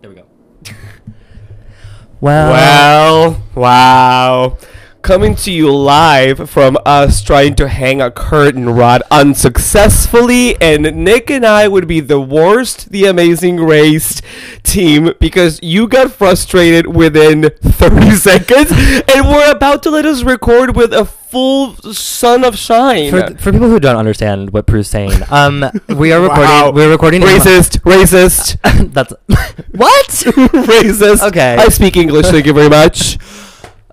There we go. Well, wow. Coming to you live from us trying to hang a curtain rod unsuccessfully, and Nick and I would be the worst, the amazing race team because you got frustrated within 30 seconds, and we're about to let us record with a full sun of shine. For, for people who don't understand what Peru's saying, um, we are recording. Wow. We're recording. in- Racist, racist, That's what? racist. Okay. I speak English, thank you very much.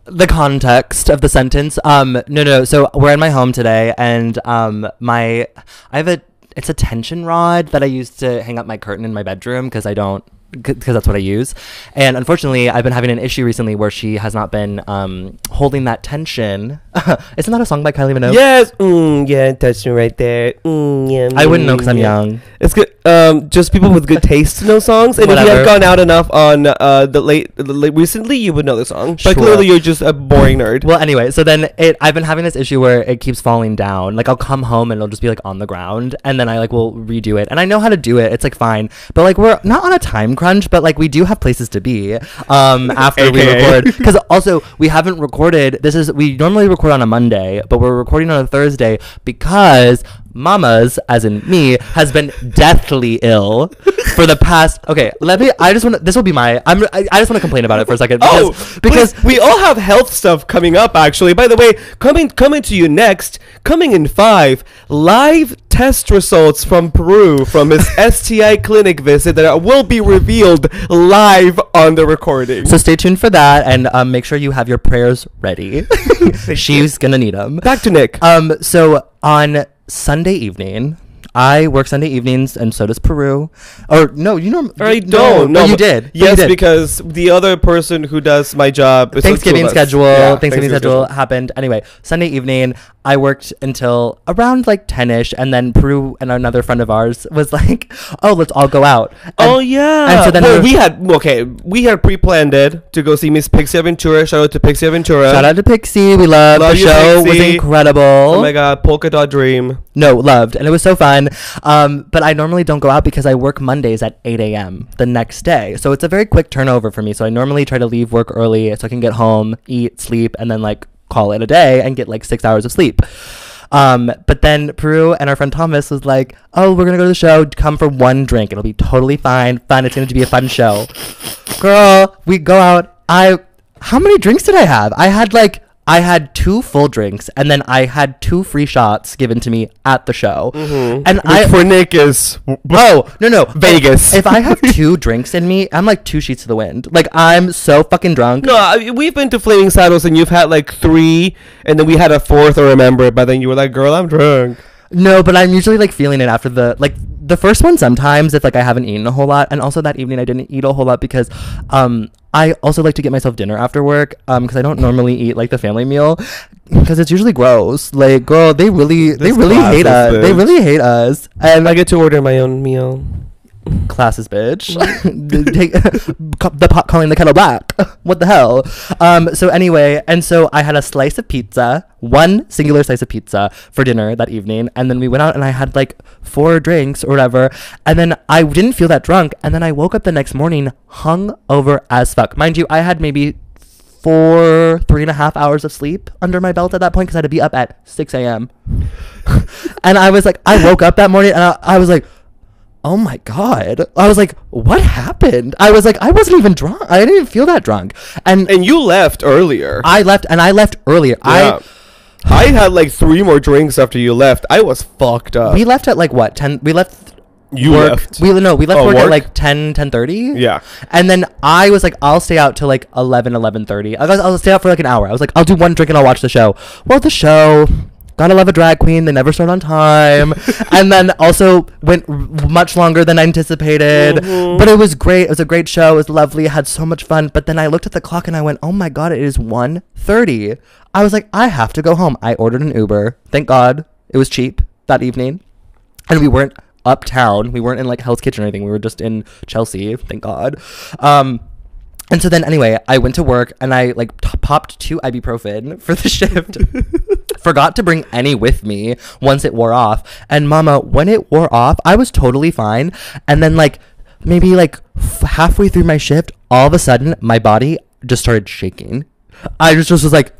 The context of the sentence. Um, no, no. So we're in my home today, and um, my I have a it's a tension rod that I use to hang up my curtain in my bedroom because I don't because that's what I use. And unfortunately, I've been having an issue recently where she has not been um, holding that tension. Isn't that a song by Kylie Minogue? Yes, mm, yeah, touch me right there. Mm, yeah, I wouldn't know because I'm mm, yeah. young. It's good. Um, just people with good taste know songs, and if you have gone out enough on uh the late, the late recently, you would know the song. Sure. But clearly, you're just a boring nerd. Well, anyway, so then it I've been having this issue where it keeps falling down. Like I'll come home and it'll just be like on the ground and then I like will redo it. And I know how to do it. It's like fine. But like we're not on a time crunch, but like we do have places to be um after we record cuz also we haven't recorded. This is we normally record on a Monday, but we're recording on a Thursday because Mama's, as in me, has been deathly ill for the past. Okay, let me. I just want to. This will be my. I'm. I, I just want to complain about it for a second. Oh, Because, because because we all have health stuff coming up. Actually, by the way, coming coming to you next, coming in five, live test results from Peru from his STI clinic visit that will be revealed live on the recording. So stay tuned for that, and um, make sure you have your prayers ready. She's gonna need them. Back to Nick. Um, so on Sunday evening, I work Sunday evenings, and so does Peru. Or no, you know, I don't. No, you but- did. No, you Yes, did. because the other person who does my job. Thanksgiving schedule. Yeah, Thanksgiving schedule happened. Anyway, Sunday evening, I worked until around like ten ish, and then Peru and another friend of ours was like, "Oh, let's all go out." And- oh yeah. and so then well, we- we had okay. We had pre-planned it to go see Miss Pixie Ventura. Shout out to Pixie Ventura. Shout out to Pixie. We love, Love the you, show. was incredible. Oh my god, Polka Dot Dream. No, loved, and it was so fun. Um, but I normally don't go out because I work Mondays at 8 a.m. the next day, so it's a very quick turnover for me. So I normally try to leave work early so I can get home, eat, sleep, and then like call it a day and get like six hours of sleep. Um, but then Peru and our friend Thomas was like, "Oh, we're gonna go to the show. Come for one drink. It'll be totally fine. Fun. It's gonna be a fun show." Girl, we go out. I how many drinks did I have? I had like I had two full drinks and then I had two free shots given to me at the show. And I Which for Nick is Oh, no no. Vegas. If I have two drinks in me, I'm like two sheets to the wind. Like I'm so fucking drunk. No, I, we've been to Flaming Saddles and you've had like three, and then we had a fourth. I remember, but then you were like, "Girl, I'm drunk." No, but I'm usually like feeling it after the like the first one sometimes if like I haven't eaten a whole lot and also that evening I didn't eat a whole lot because um I also like to get myself dinner after work um because I don't normally eat like the family meal because it's usually gross. Like girl, they really they really hate us. is They really hate us. And I get to order my own meal. Classes bitch. Take, the pot calling the kettle black. What the hell? Um so anyway and so i had a slice of pizza one singular slice of pizza for dinner that evening and then we went out and i had like four drinks or whatever and then i didn't feel that drunk and then i woke up the next morning hung over as fuck. Mind you i had maybe four three and a half hours of sleep under my belt at that point because i had to be up at 6 a.m and i was like i woke up that morning and I, I was like oh my god i was like what happened i was like i wasn't even drunk i didn't even feel that drunk and And you left earlier. i left and i left earlier Yeah. I had like three more drinks after you left. I was fucked up. we left at like what 10 we left you work left. we no we left Oh, work, at like 10 10 yeah. and then i was like i'll stay out till like 11 11 30 I was, i'll stay out for like an hour i was like i'll do one drink and i'll watch the show well the show Gotta love a drag queen. They never start on time. and then also went r- much longer than anticipated. Mhm. But it was great. It was a great show. It was lovely. I had so much fun. But then I looked at the clock and I went, oh my God, it is 1.30. I was like, I have to go home. I ordered an Uber. Thank God. It was cheap that evening. And we weren't uptown. We weren't in like Hell's Kitchen or anything. We were just in Chelsea. Thank God. Um, and so then anyway, I went to work and I like t- popped two ibuprofen for the shift. Forgot to bring any with me once it wore off. And mama, when it wore off, I was totally fine. And then like maybe like f- halfway through my shift, all of a sudden my body just started shaking. I just, just was like,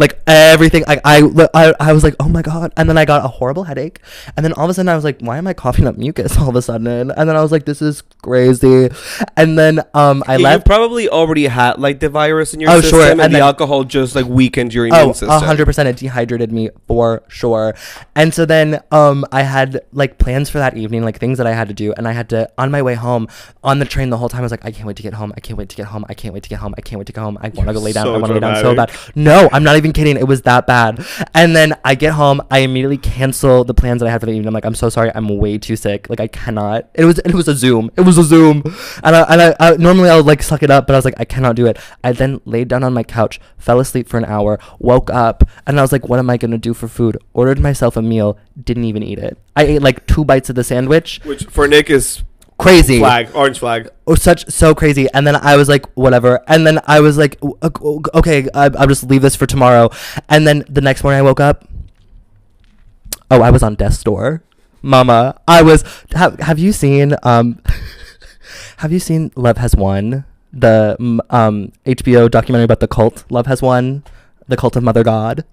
like everything. I, I, I, I was like, oh my god. And then I got a horrible headache. And then all of a sudden I was like, why am I coughing up mucus all of a sudden? And then I was like, this is crazy. And then um, I Yeah, you left. probably already had like the virus in your Oh, system, sure, and, and the then- alcohol just like weakened your immune Oh, system. a hundred percent. It dehydrated me for sure. And so then, um, I had like plans for that evening, like things that I had to do, and I had to on my way home on the train the whole time. I was like, I can't wait to get home. I can't wait to get home. I can't wait to get home. I can't wait to go home. I want to go lay down. so I want to lay down so bad. No, I'm not even kidding. It was that bad. And then I get home. I immediately cancel the plans that I had for the evening. I'm like, I'm so sorry. I'm way too sick. Like I cannot. It was it was a Zoom. It was a Zoom. And I, and I, I normally I would like suck it up, but I was like, I cannot do it. I then laid down on my couch, fell asleep for an hour, woke up, and I was like, what am I gonna do for food? Ordered myself a meal. Didn't even eat it. I ate like two bites of the sandwich. Which for Nick is Crazy. flag, orange flag. Oh, such so crazy. And then I was like, whatever. And then I was like, o- okay, I, I'll just leave this for tomorrow. And then the next morning I woke up. Oh, I was on death's door, Mama. I was. Have Have you seen um? have you seen Love Has Won? The um HBO documentary about the cult. Love Has Won, the cult of Mother God.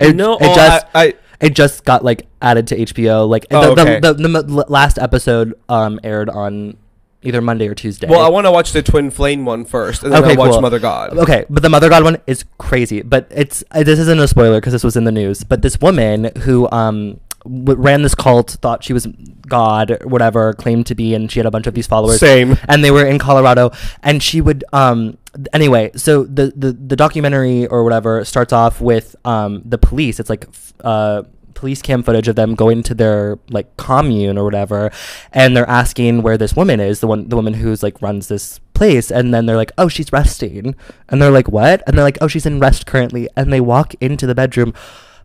It, no, it oh, just I, I it just got like added to HBO. Like Oh, the, okay. the, the, the, last episode um aired on either Monday or Tuesday. well, I want to watch the Twin Flame one first, and then Okay, I'll watch cool. Mother God. Okay, but the Mother God one is crazy. But it's uh, this isn't a spoiler because this was in the news. But this woman who um ran this cult, thought she was God, or whatever, claimed to be, and she had a bunch of these followers. Same. And they were in Colorado, and she would um anyway. So the the the documentary or whatever starts off with um the police. It's like uh police cam footage of them going to their like commune or whatever and they're asking where this woman is the one the woman who's like runs this place and then they're like oh she's resting and they're like what and they're like oh she's in rest currently and they walk into the bedroom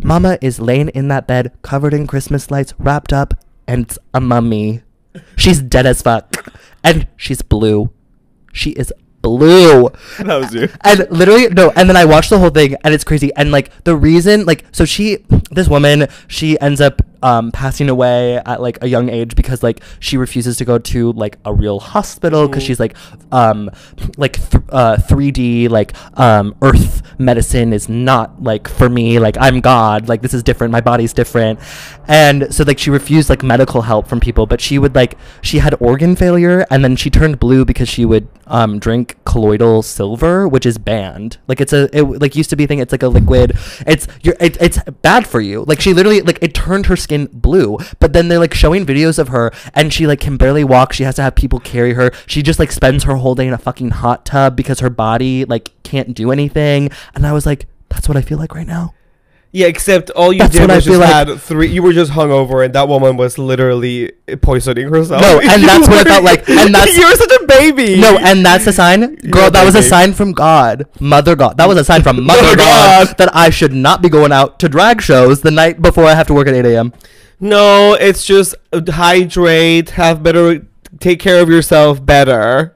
mama is laying in that bed covered in christmas lights wrapped up and it's a mummy. She's dead as fuck. And she's blue. She is blue. That was you. and literally no and then i watched the whole thing and it's crazy. And like the reason like so she this woman she ends up um passing away at like a young age because like she refuses to go to like a real hospital because Mhm. she's like um like th- uh 3d like um earth medicine is not like for me like i'm god like this is different my body's different. And so like she refused like medical help from people but she would like she had organ failure and then she turned blue because she would um drink colloidal silver which is banned. Like it's a it like used to be a thing it's like a liquid. It's you're it, it's bad for you. Like she literally like it turned her skin blue but then they're like showing videos of her and she like can barely walk she has to have people carry her she just like spends her whole day in a fucking hot tub because her body like can't do anything and i was like that's what i feel like right now Yeah, except all you That's did what I was just like- had three. You were just hungover, and that woman was literally poisoning herself. No, and You that's what it were- felt like, and that's- you were such a baby. No, and that's a sign, girl. a That was a sign from God, Mother God. That was a sign from Mother God, God. that I should not be going out to drag shows the night before I have to work at 8 a.m. no, it's just hydrate, have better, take care of yourself better.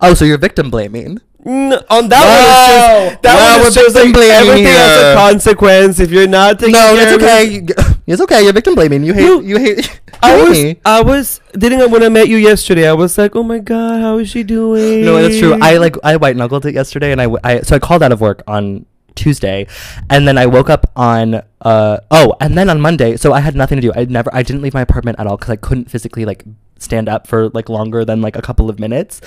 Oh, so you're victim blaming? N- on that Wow. one, it's just that Wow, one is just like victim blaming everything has a consequence. If you're not taking No, it's okay. It's okay. You're victim blaming. You hate. You- You, hate. You I hate was, me. I was, didn't when I met you yesterday, I was like, oh my god, how is she doing? No, that's true. I like I white knuckled it yesterday, and I, I so I called out of work on Tuesday, and then I woke up on uh oh, and then on Monday. So I had nothing to do. I never I didn't leave my apartment at all because I couldn't physically like stand up for like longer than like a couple of minutes,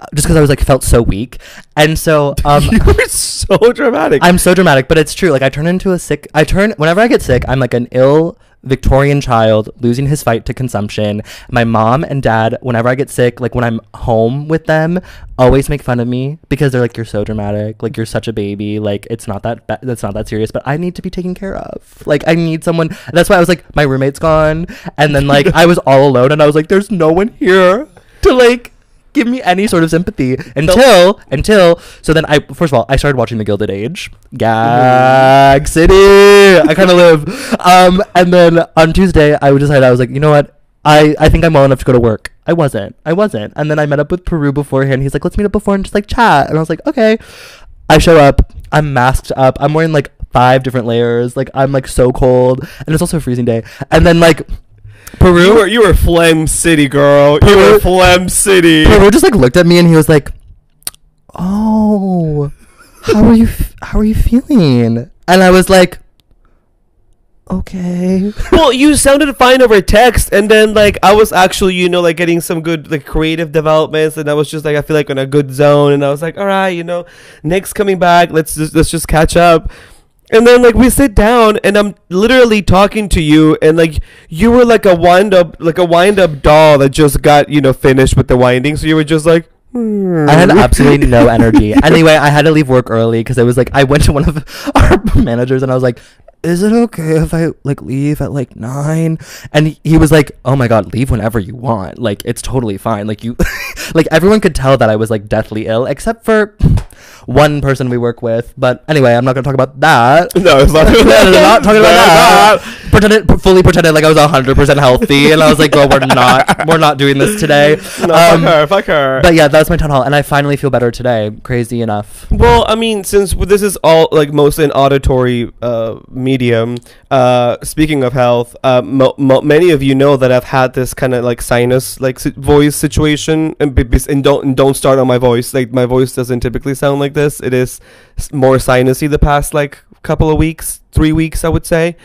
uh, just because I was like felt so weak, and so um. you were so dramatic. I'm so dramatic, but it's true. Like I turn into a sick. I turn whenever I get sick. I'm like an ill Victorian child losing his fight to consumption. My mom and dad, whenever I get sick, like when I'm home with them, always make fun of me because they're like, "You're so dramatic. Like you're such a baby. Like it's not that. Ba- that's not that serious." But I need to be taken care of. Like I need someone. That's why I was like, my roommate's gone, and then like I was all alone, and I was like, "There's no one here to like." Give me any sort of sympathy until until so then I first of all I started watching The Gilded Age, Gag City. I kind of live, um, and then on Tuesday I decided I was like, you know what, I I think I'm well enough to go to work. I wasn't, I wasn't, and then I met up with Peru beforehand. He's like, let's meet up before and just like chat, and I was like, okay. I show up, I'm masked up, I'm wearing like five different layers, like I'm like so cold, and it's also a freezing day, and then like Peru? You were you were Phlegm City, girl. You were Peru- Phlegm City. Peru just like looked at me and he was like, "Oh, how are you? F- how are you feeling?" And I was like, "Okay." well, you sounded fine over text, and then like I was actually, you know, like getting some good like creative developments, and I was just like I feel like in a good zone, and I was like, all right, you know, Nick's coming back. Let's just let's just catch up. And then like we sit down, and I'm literally talking to you, and like you were like a wind up like a wind up doll that just got you know finished with the winding, so you were just like. "Hmm." I had absolutely no energy. Anyway, I had to leave work early because I was like I went to one of our managers and I was like, "Is it okay if I like leave at like 9?" And he- he was like, "Oh my god, leave whenever you want. Like it's totally fine. Like you like everyone could tell that I was like deathly ill except for one person we work with. But anyway, I'm not going to talk about that. No, it's not. No, no, no, not talking about No, that. Pretended, fully pretended like I was hundred percent healthy, and I was like, "Girl, we're not, we're not doing this today." No, Um, fuck her, fuck her. But yeah, that's my town hall, and I finally feel better today. Crazy enough. Well, I mean, since this is all like mostly an auditory uh, medium, uh, speaking of health, uh, mo- mo- many of you know that I've had this kind of like sinus like si- voice situation, and, b- and don't and don't start on my voice. Like my voice doesn't typically sound like this. It is more sinusy the past like couple of weeks, three weeks, I would say.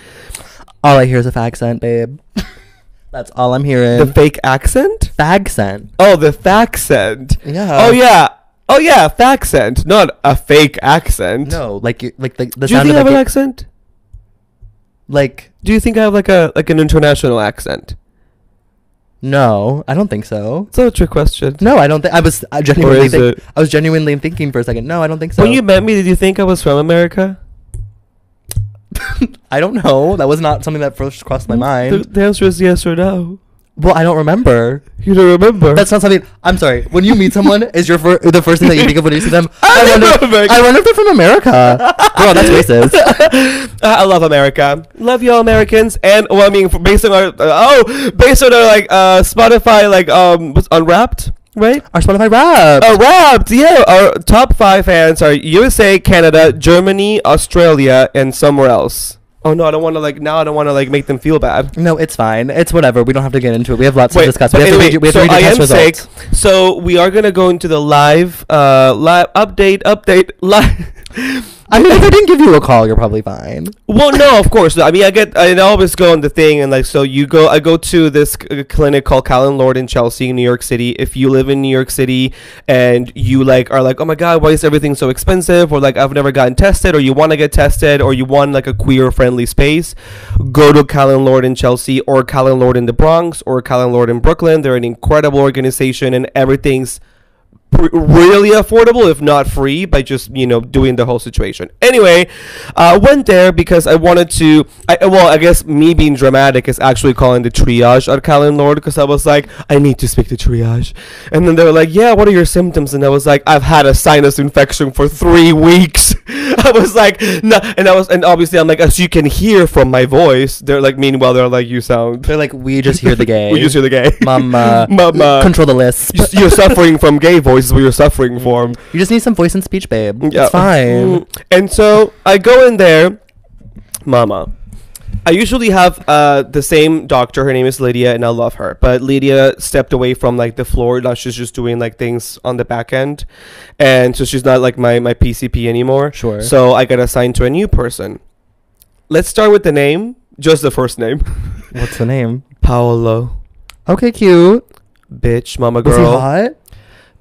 All I hear is a fag scent, babe. That's all I'm hearing. The fake accent. fag scent. Oh, the faccent. Yeah. oh yeah. Oh yeah, faccent, not a fake accent. No, like you, like the, the Do you sound think I of have an like, accent? like Do you think I have like a like an international accent? no, I don't think so. It's not a trick question. No, I don't think I was uh, genuinely. is Think, it- I was genuinely thinking for a second. No, I don't think so. When you met me, did you think I was from America? I don't know. That was not something that first crossed my mind. the answer is yes or no. well, I don't remember. You don't remember? That's not something. I'm sorry. When you meet someone, is your fir- the first thing that you think of when you see them? I I wonder. America. I wonder if they're from America. Girl, that's racist. I love America. Love you all Americans. And well, I mean, based on our uh, oh, based on our like uh Spotify like um what's Unwrapped, right? Our Spotify rap. Uh, wrapped, yeah. Our top five fans are USA, Canada, Germany, Australia, and somewhere else. Oh no, I don't want to like now. I don't want to like make them feel bad. No, it's fine. It's whatever. We don't have to get into it. We have lots Wait, to discuss. We have anyway, to read, we have so to read I am test sick. So we are gonna go into the live, uh, live update, update, live. I mean, if I didn't give you a call, you're probably fine. well, no, of course. I mean, I get, I always go on the thing, and like, so you go, I go to this c- uh, clinic called Callen-Lorde in Chelsea, New York City. If you live in New York City and you like are like, oh my god, why is everything so expensive? Or like, I've never gotten tested, or you want to get tested, or you want like a queer friendly space, go to Callen-Lorde in Chelsea, or Callen-Lorde in the Bronx, or Callen-Lorde in Brooklyn. They're an incredible organization, and everything's really affordable if not free by just you know doing the whole situation anyway i went there because i wanted to I, well i guess me being dramatic is actually calling the triage at Callen-Lorde because i was like i need to speak to triage and then they were like yeah what are your symptoms and i was like i've had a sinus infection for three weeks i was like no and i was and obviously i'm like as you can hear from my voice they're like meanwhile they're like you sound They're like, we just hear the gay. we just hear the gay Mama. Mama. Control the. You- you're suffering from gay voice is what you're suffering from. You just need some voice and speech, babe. Yeah. It's fine. Mm. And so I go in there, Mama. I usually have uh, the same doctor. Her name is Lydia, and I love her. But Lydia stepped away from like the floor. Now she's just doing like things on the back end, and so she's not like my my PCP anymore. Sure. So I got assigned to a new person. Let's start with the name. Just the first name. What's the name? Paolo. Okay, cute. Bitch, mama Was he girl. hot?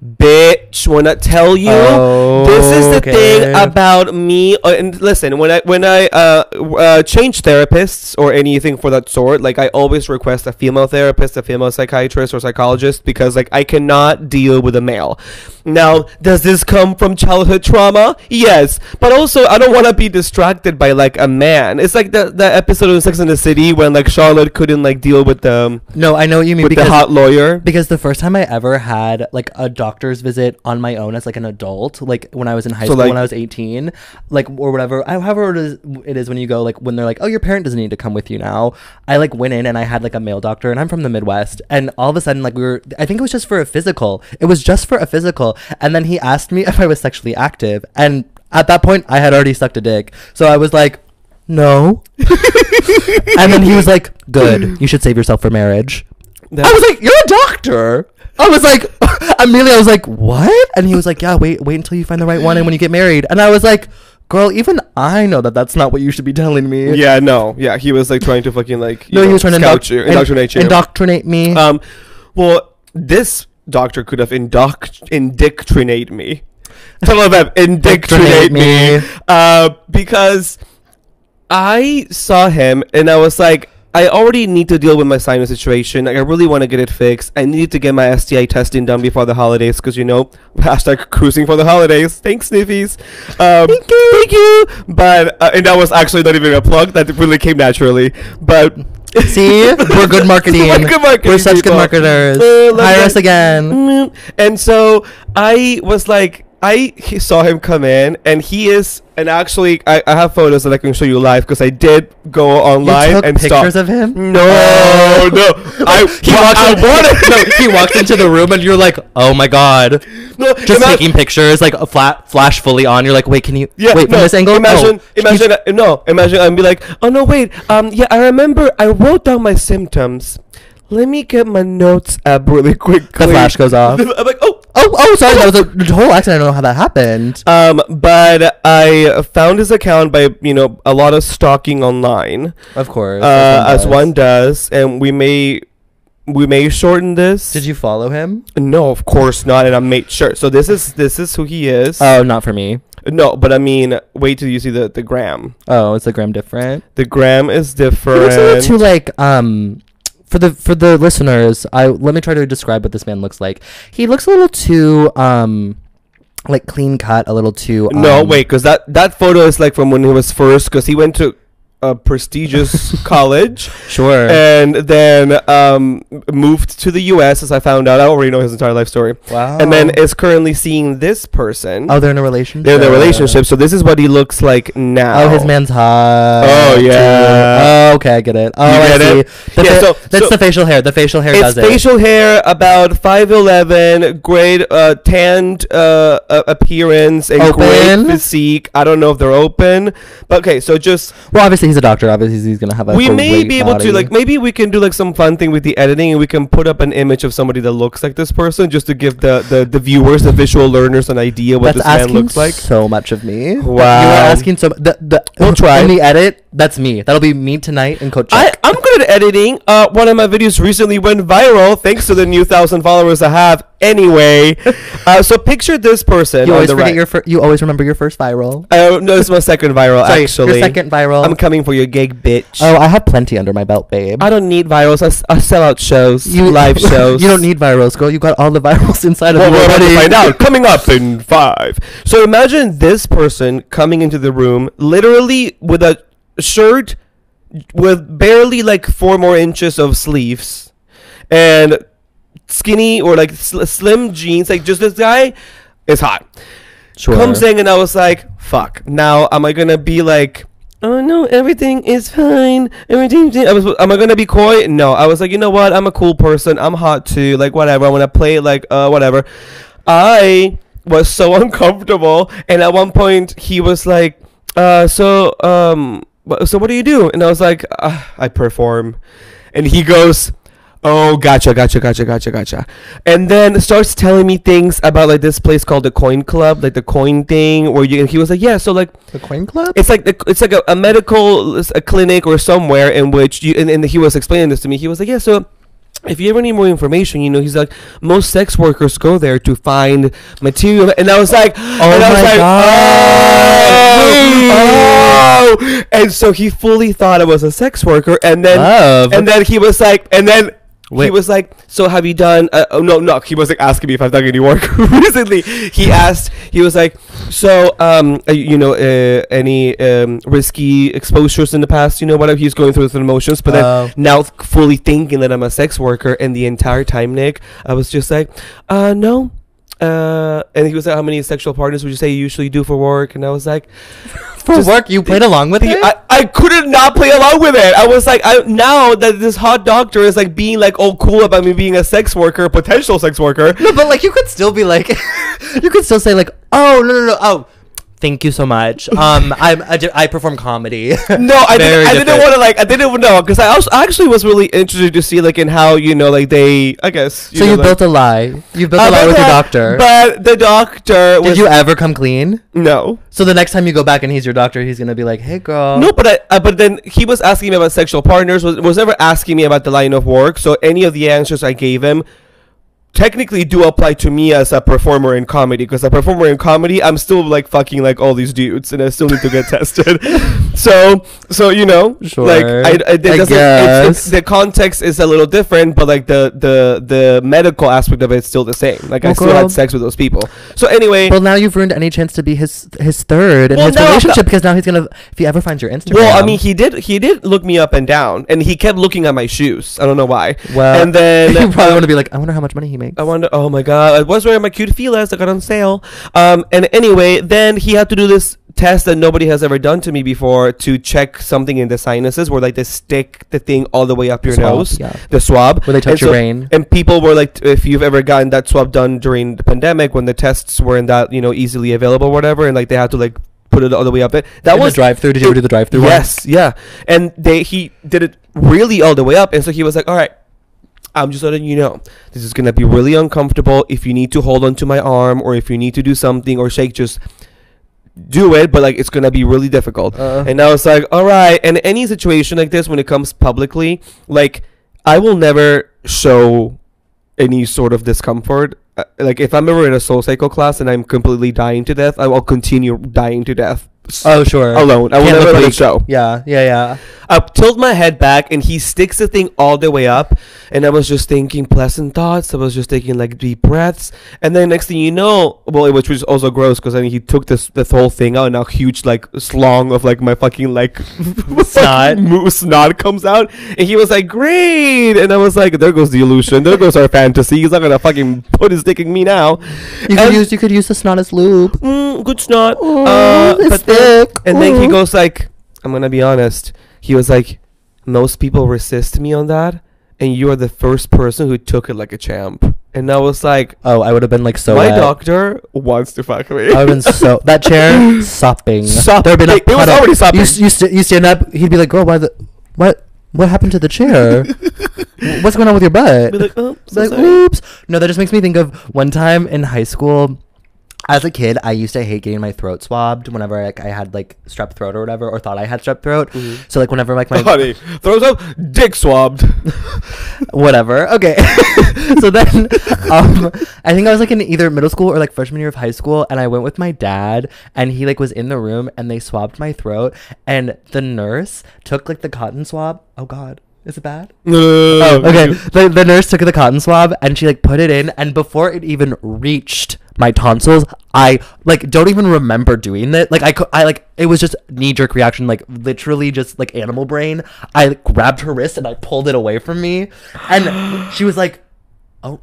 Bitch, when I tell you, Oh, this is the okay. thing about me. Uh, and listen, when I when I uh, uh, change therapists or anything for that sort, like I always request a female therapist, a female psychiatrist or psychologist because like I cannot deal with a male. Now, does this come from childhood trauma? Yes, but also I don't want to be distracted by like a man. It's like the the episode of Sex and the City when like Charlotte couldn't like deal with the No, I know what you mean with because the hot lawyer. because the first time I ever had like a doctor's visit on my own as like an adult, like when I was in high So, school like- when I was 18, like or whatever, however it is, it is when you go like when they're like, "Oh, your parent doesn't need to come with you now." I like went in and I had like a male doctor and I'm from the Midwest, and all of a sudden like we were I think it was just for a physical. It was just for a physical. And then he asked me if I was sexually active, and at that point I had already sucked a dick. So I was like, no. and then he was like, good. You should save yourself for marriage. That- I was like, you're a doctor. I was like, Amelia I was like, what? And he was like, yeah, wait, wait until you find the right one and when you get married. And I was like, girl, even I know that that's not what you should be telling me. yeah, no, yeah, he was like trying to fucking like you No, know, he was trying to you, in- indoctrinate you. Indoctrinate me. um, well, this doctor could have indoct indoctrinate me. Of them indoctrinate Indoctrinate me, me. uh, because I saw him and I was like. I already need to deal with my sinus situation. Like, I really want to get it fixed. I need to get my STI testing done before the holidays because, you know, hashtag cruising for the holidays. Thanks, Sniffies. Um, thank you. Thank you. But, uh, and that was actually not even a plug. That really came naturally. But. See, we're good marketing. We're good marketing We're such good marketers. Uh, Hire us again. And so I was like, I saw him come in, and he is, and actually, I, I have photos that I can show you live because I did go online You took and pictures of him? No, Oh. no, I he wa- walks I in, wanted- no, he walks into the room and you're like, oh my god. No, Just ima- taking pictures, like a flat flash fully on. You're like, wait, can you Yeah, wait no, from this angle? Imagine, you- imagine, uh, no, imagine. I'd be like, oh no, wait. Um, yeah, I remember. I wrote down my symptoms. Let me get my notes up really quick. the flash goes off. I'm like, oh, Oh, oh, sorry, that was a total accident. I don't know how that happened. Um, but I found his account by you know a lot of stalking online, Of course, uh, as as one one does, and we may we may shorten this. Did you follow him? No, of course not, and I made sure. So this is this is who he is. Oh, not for me. no, but I mean, wait till you see the the gram. Oh, is the gram different? The gram is He looks a little different. too like um for the for the listeners. I let me try to describe what this man looks like. He looks a little too um like clean cut, a little too. no, um, wait, because that that photo is like from when he was first, because he went to a prestigious college. Sure. and then um, moved to the U.S. As I found out, I already know his entire life story. wow. And then is currently seeing this person. oh, they're in a relationship. They're in a relationship, so this is what he looks like now. Oh, his man's hot. Oh, yeah. Oh, okay, I get it. Oh, You I see. it? The Yeah, fa- so- that's so- the facial hair. The facial hair It's does it. facial hair, about five eleven, great uh, tanned uh, uh, appearance, and Open? great physique. I don't know if they're open, but okay. So just Well, obviously he's a doctor. Obviously he's gonna have a. we may be able body. to like maybe we can do like some fun thing with the editing, and we can put up an image of somebody that looks like this person, just to give the the, the viewers, the visual learners, an idea what That's this man looks like. so much of me. Wow. You are asking so. The, the, We'll try. In the edit, that's me. That'll be me tonight and Coach. I, I'm good at editing. Uh, one of my videos recently went viral thanks to the new thousand followers I have. Anyway, uh, so picture this person you always forget right. your. Fir- you always remember your first viral. Oh no, it's my second viral Sorry, actually. your second viral. I'm coming for your gig, bitch. oh, I have plenty under my belt, babe. I don't need virals. I, I sell out shows, you live shows. you don't need virals, girl. You got all the virals inside of Well, you we're about to already. find out. Coming up in five. So imagine this person coming into the room, literally with a shirt with barely like four more inches of sleeves, and skinny or like sl- slim jeans. Like just this guy is hot. Sure. Comes in and I was like, "Fuck!" Now am I gonna be like? Oh no, everything is fine. Everything. I was. Am I gonna be coy? No. I was like, you know what? I'm a cool person. I'm hot too. Like whatever. I want to play like uh whatever. I was so uncomfortable, and at one point he was like, uh, so um, so what do you do? And I was like, uh, I perform, and he goes. Oh, gotcha, gotcha, gotcha, gotcha, gotcha. And then starts telling me things about like this place called the Coin Club, like the coin thing, where you. And he was like, yeah, so like the Coin Club. it's like the, it's like a, a medical a clinic or somewhere in which you and, and he was explaining this to me. He was like, yeah, so if you ever need more information, you know, he's like most sex workers go there to find material, and I was like, oh and I was my like, God. oh, oh, and so he fully thought I was a sex worker, and then Love. and then he was like, and then. He was like, "So have you done?" Uh, oh no, no. He wasn't asking me if I've done any work recently. He asked. He was like, "So, um, uh, you know, uh, any um, risky exposures in the past? You know, whatever." He's going through with the emotions, but Oh. then now fully thinking that I'm a sex worker, and the entire time, Nick, I was just like, "Uh, no." Uh, and he was like, "How many sexual partners would you say you usually do for work?" And I was like, For work, you played along with it. I, I couldn't not play along with it. I was like, I now that this hot doctor is like being like all cool about me being a sex worker, potential sex worker. no, but like you could still be like, you could still say like, oh no no no oh. Thank you so much. Um, I'm I, I perform comedy. No, I, didn't, I didn't want to like. I didn't know because I also I actually was really interested to see like in how you know like they. I guess. So know, you like- built a lie. You built Uh, a lie with your the- doctor. But the doctor was Did you ever come clean? no. So the next time you go back and he's your doctor, he's gonna be like, "Hey, girl." No, but I, uh, but then he was asking me about sexual partners. Was was never asking me about the line of work. So any of the answers I gave him technically do apply to me as a performer in comedy. Because a performer in comedy, I'm still like fucking like all these dudes, and I still need to get tested. So so you know, Sure. like I, I, it I doesn't- it's- it's- guess. the context is a little different, but like the the the medical aspect of it is still the same. Like I still girl. had sex with those people. So anyway. Well, now you've ruined any chance to be his his third in Well, his relationship because now he's gonna if he ever finds your Instagram. Well, I mean, he did. He did look me up and down, and he kept looking at my shoes. I don't know why. well, and then you probably um, want to be like, I wonder how much money he I wonder. Oh my god! I was wearing my cute feelers that got on sale. Um, and anyway, then he had to do this test that nobody has ever done to me before to check something in the sinuses, where like they stick the thing all the way up your Swab, nose, yeah. the swab. Where they touch And your so- brain. And people were like, if you've ever gotten that swab done during the pandemic when the tests weren't that you know easily available, or whatever, and like they had to like put it all the way up there. That In the was drive-through. Did you ever do the drive-through? one? Yes, yeah. And they he did it really all the way up, and so he was like, "All right, I'm just letting you know this is gonna be really uncomfortable. If you need to hold onto my arm, or if you need to do something or shake, just do it. But like, it's gonna be really difficult." Uh, And I was like, "All right." And any situation like this, when it comes publicly, like I will never show any sort of discomfort. Uh, Like if I'm ever in a soul cycle class and I'm completely dying to death, I will continue dying to death oh, sure. alone. I will Can't never let weak. show. Yeah, yeah, yeah. I tilt my head back and he sticks the thing all the way up and I was just thinking pleasant thoughts. I was just taking like deep breaths and then next thing you know, well, which was also gross because then he took this this whole thing out and now huge like slong of like my fucking like Snot. mo- snot comes out and he was like great and I was like there goes the illusion, there goes our fantasy. He's not gonna fucking put his dick in me now. You could use you could use the snot as lube. Mm, good snot. Ooh, Uh, it's but then- thick. and then he goes like, I'm gonna be honest. He was like, most people resist me on that, and you are the first person who took it like a champ. And I was like, Oh, I would have been like so. my wet. doctor wants to fuck me. I would have been so that chair sopping. Sopping. There'd been a It was puddle. already sopping. You s- you, st- you stand up. He'd be like, "Girl, why the what what happened to the chair? What's going on with your butt?" Be like, oh, so like, sorry." oops. No, that just makes me think of one time in high school. As a kid, I used to hate getting my throat swabbed whenever like, I had like strep throat or whatever, or thought I had strep throat. Mhm. So like whenever like my Honey, throws up, dick swabbed. whatever. Okay. so then, um, I think I was like in either middle school or like freshman year of high school, and I went with my dad, and he like was in the room, and they swabbed my throat, and the nurse took like the cotton swab. Oh God. Is it bad? Oh, okay. The, the nurse took the cotton swab and she like put it in, and before it even reached my tonsils, I like don't even remember doing it. Like I, I like it was just knee jerk reaction, like literally just like animal brain. I like, grabbed her wrist and I pulled it away from me, and she was like, "Oh,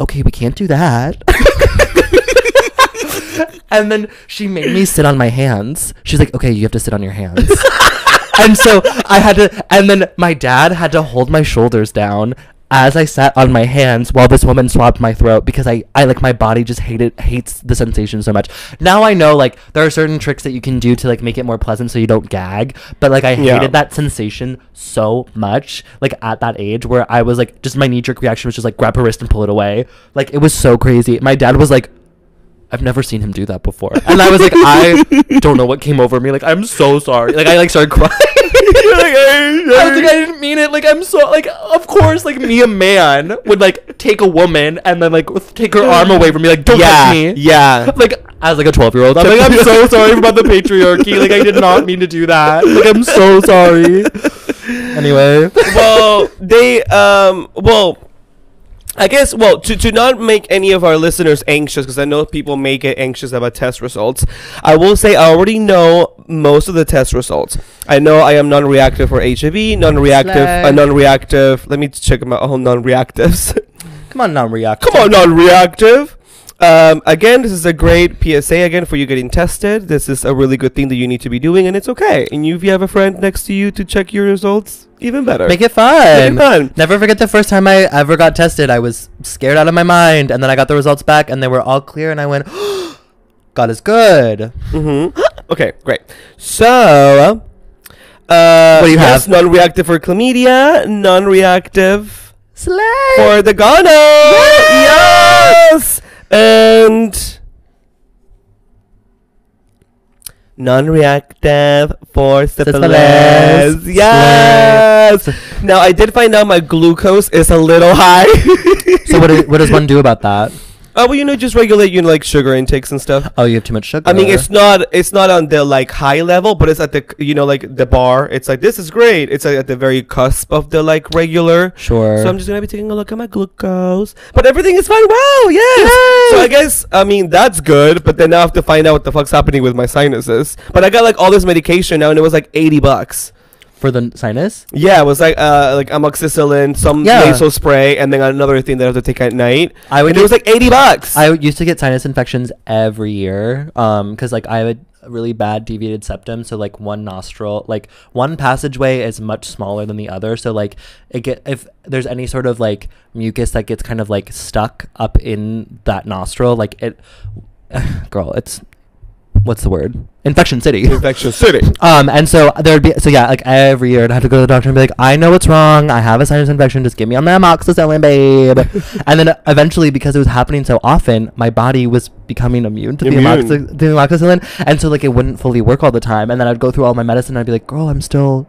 okay, we can't do that." and then she made me sit on my hands. She's like, "Okay, you have to sit on your hands." and so I had to, and then my dad had to hold my shoulders down as I sat on my hands while this woman swabbed my throat because I, I like my body just hated hates the sensation so much. Now I know like there are certain tricks that you can do to like make it more pleasant so you don't gag, but like I hated Yeah. that sensation so much like at that age where I was like just my knee jerk reaction was just like grab her wrist and pull it away. Like it was so crazy. My dad was like I've never seen him do that before. And I was like, I don't know what came over me. Like, I'm so sorry. Like, I like started crying. I was like, I didn't mean it. Like, I'm so like, of course, like me, a man would like take a woman and then like take her arm away from me. Like, don't yeah, touch me. yeah. Like, as like a 12 year old, I'm like, I'm so sorry about the patriarchy. Like, I did not mean to do that. Like, I'm so sorry. Anyway, well, they um well I guess well to, to not make any of our listeners anxious because I know people may get anxious about test results. I will say I already know most of the test results. I know I am non-reactive for HIV, non-reactive, uh, non-reactive. Let me check my own non-reactives. come on, non reactive. Come on, non-reactive. Um, again, this is a great PSA again for you getting tested. This is a really good thing that you need to be doing, and it's okay. And you, if you have a friend next to you to check your results, even better. Make it fun. Make it fun. Never forget the first time I ever got tested. I was scared out of my mind, and then I got the results back, and they were all clear, and I went, God is good. Mm-hmm. Okay, great. So, uh, What do you yes, have? non-reactive for chlamydia, non-reactive Slay. for the gono. Yes, and non-reactive for syphilis. Syphilis. Yes. Now I did find out my glucose is a little high. so what, what does one do about that? Oh, well, you know, just regulate you know, like sugar intakes and stuff. Oh, you have too much sugar. I mean, it's not it's not on the like high level, but it's at the you know like the bar. It's like this is great. It's like at the very cusp of the like regular. sure. So I'm just gonna be taking a look at my glucose, but everything is fine. Wow, yes. So I guess I mean that's good, but then now I have to find out what the fuck's happening with my sinuses. But I got like all this medication now, and it was like eighty bucks. For the sinus. Yeah, it was like uh like amoxicillin, some Yeah. nasal spray, and then another thing that I have to take at night. I would and it was like eighty bucks. I used to get sinus infections every year, um, because like I have a really bad deviated septum, so like one nostril, like one passageway is much smaller than the other, so like it get if there's any sort of like mucus that gets kind of like stuck up in that nostril, like it, girl, it's what's the word? Infection city. Infection City. Um, and so there'd be so yeah, like every year I'd have to go to the doctor and be like, I know what's wrong. I have a sinus infection. Just give me on the amoxicillin, babe. and then eventually, because it was happening so often, my body was becoming immune to the, Immune. the amoxicillin, and so like it wouldn't fully work all the time. And then I'd go through all my medicine. and I'd be like, girl, I'm still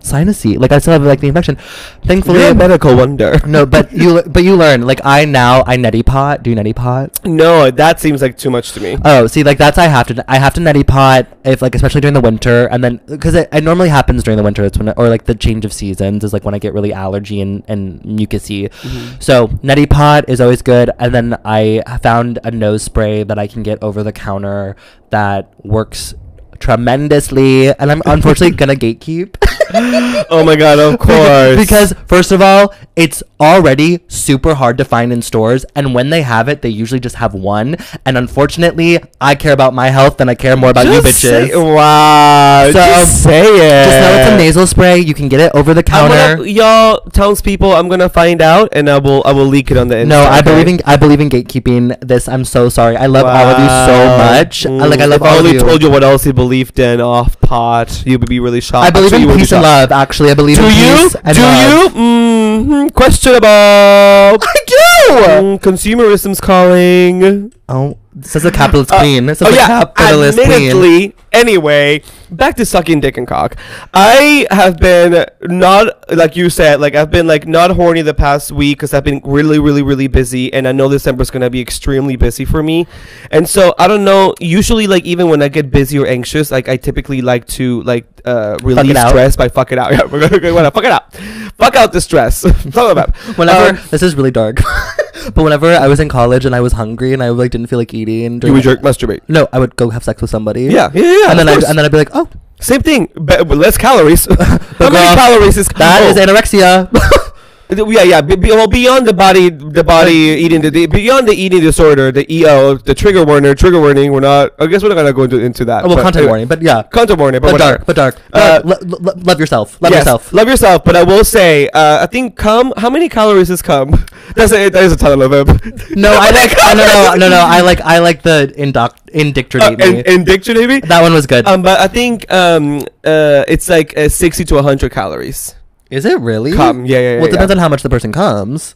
sinusy. Like I still have like the infection. Thankfully, You're a um, medical wonder. no, but you but you learn. Like I now I neti pot. Do you neti pot? No, that seems like too much to me. Oh, see, like that's I have to I have to neti pot if like especially during the winter and then because it, it normally happens during the winter. It's when or like the change of seasons is like when I get really allergy and and mucusy. Mm-hmm. So neti pot is always good, and then I found a nose spray that I can get over the counter that works tremendously, and I'm unfortunately gonna gatekeep. oh my god, of course. because first of all, it's already super hard to find in stores, and when they have it, they usually just have one. And unfortunately, I care about my health than I care more about you bitches. say- wow. So, just say it. Just know it's a nasal spray. You can get it over the counter. gonna, y'all, townspeople, I'm gonna find out and I will I will leak it on the Insta. no, I believe in I believe in gatekeeping. This I'm so sorry. I love all of you so much. I, like I Mm, love if I all of only you. told you what else he believed in off pot, you would be really shocked. I believe Actually, in peace and love. Actually, I believe Do in you? peace and Do love. you? Mm-hmm. Questionable. I do. Mm, consumerism's calling. Oh, this is a capitalist Uh, queen. This is oh a yeah, capitalist queen. admittedly. Anyway, back to sucking dick and cock. I have been not like you said, like I've been like not horny the past week because I've been really, really, really busy, and I know December's gonna be extremely busy for me. And so I don't know. Usually, like even when I get busy or anxious, like I typically like to like uh, release out. stress by fuck it out. Yeah, we're gonna wanna fuck it out. Fuck out the stress. Talk about. Whenever Um, this is really dark, but whenever I was in college and I was hungry and I like didn't feel like eating, you would jerk, masturbate. No, I would go have sex with somebody. Yeah, yeah, yeah. and then I and then I'd be like, oh, Same thing, but less calories. How many calories is that oh, is anorexia. Yeah, yeah. Be, be- well, beyond the body, the body eating the, beyond the eating disorder, the EO, the trigger warning, trigger warning. We're not. I guess we're not gonna go into, into that. Oh, well, but content anyway. warning, but yeah, Content warning, but, but dark, but dark. Uh, lo- love yourself. Love Yes, yourself. Love yourself. But I will say, uh, I think cum. How many calories is cum? That's a, that is a ton of them. No, I like. oh, no, no, no, no. I like. I like the indoc Uh, indictrinate and, me. and dictionary. that one was good. Um, but I think um, uh, it's like uh, sixty to hundred calories. Is it really? Cum. Yeah, yeah, yeah. Well, it yeah. depends on how much the person comes.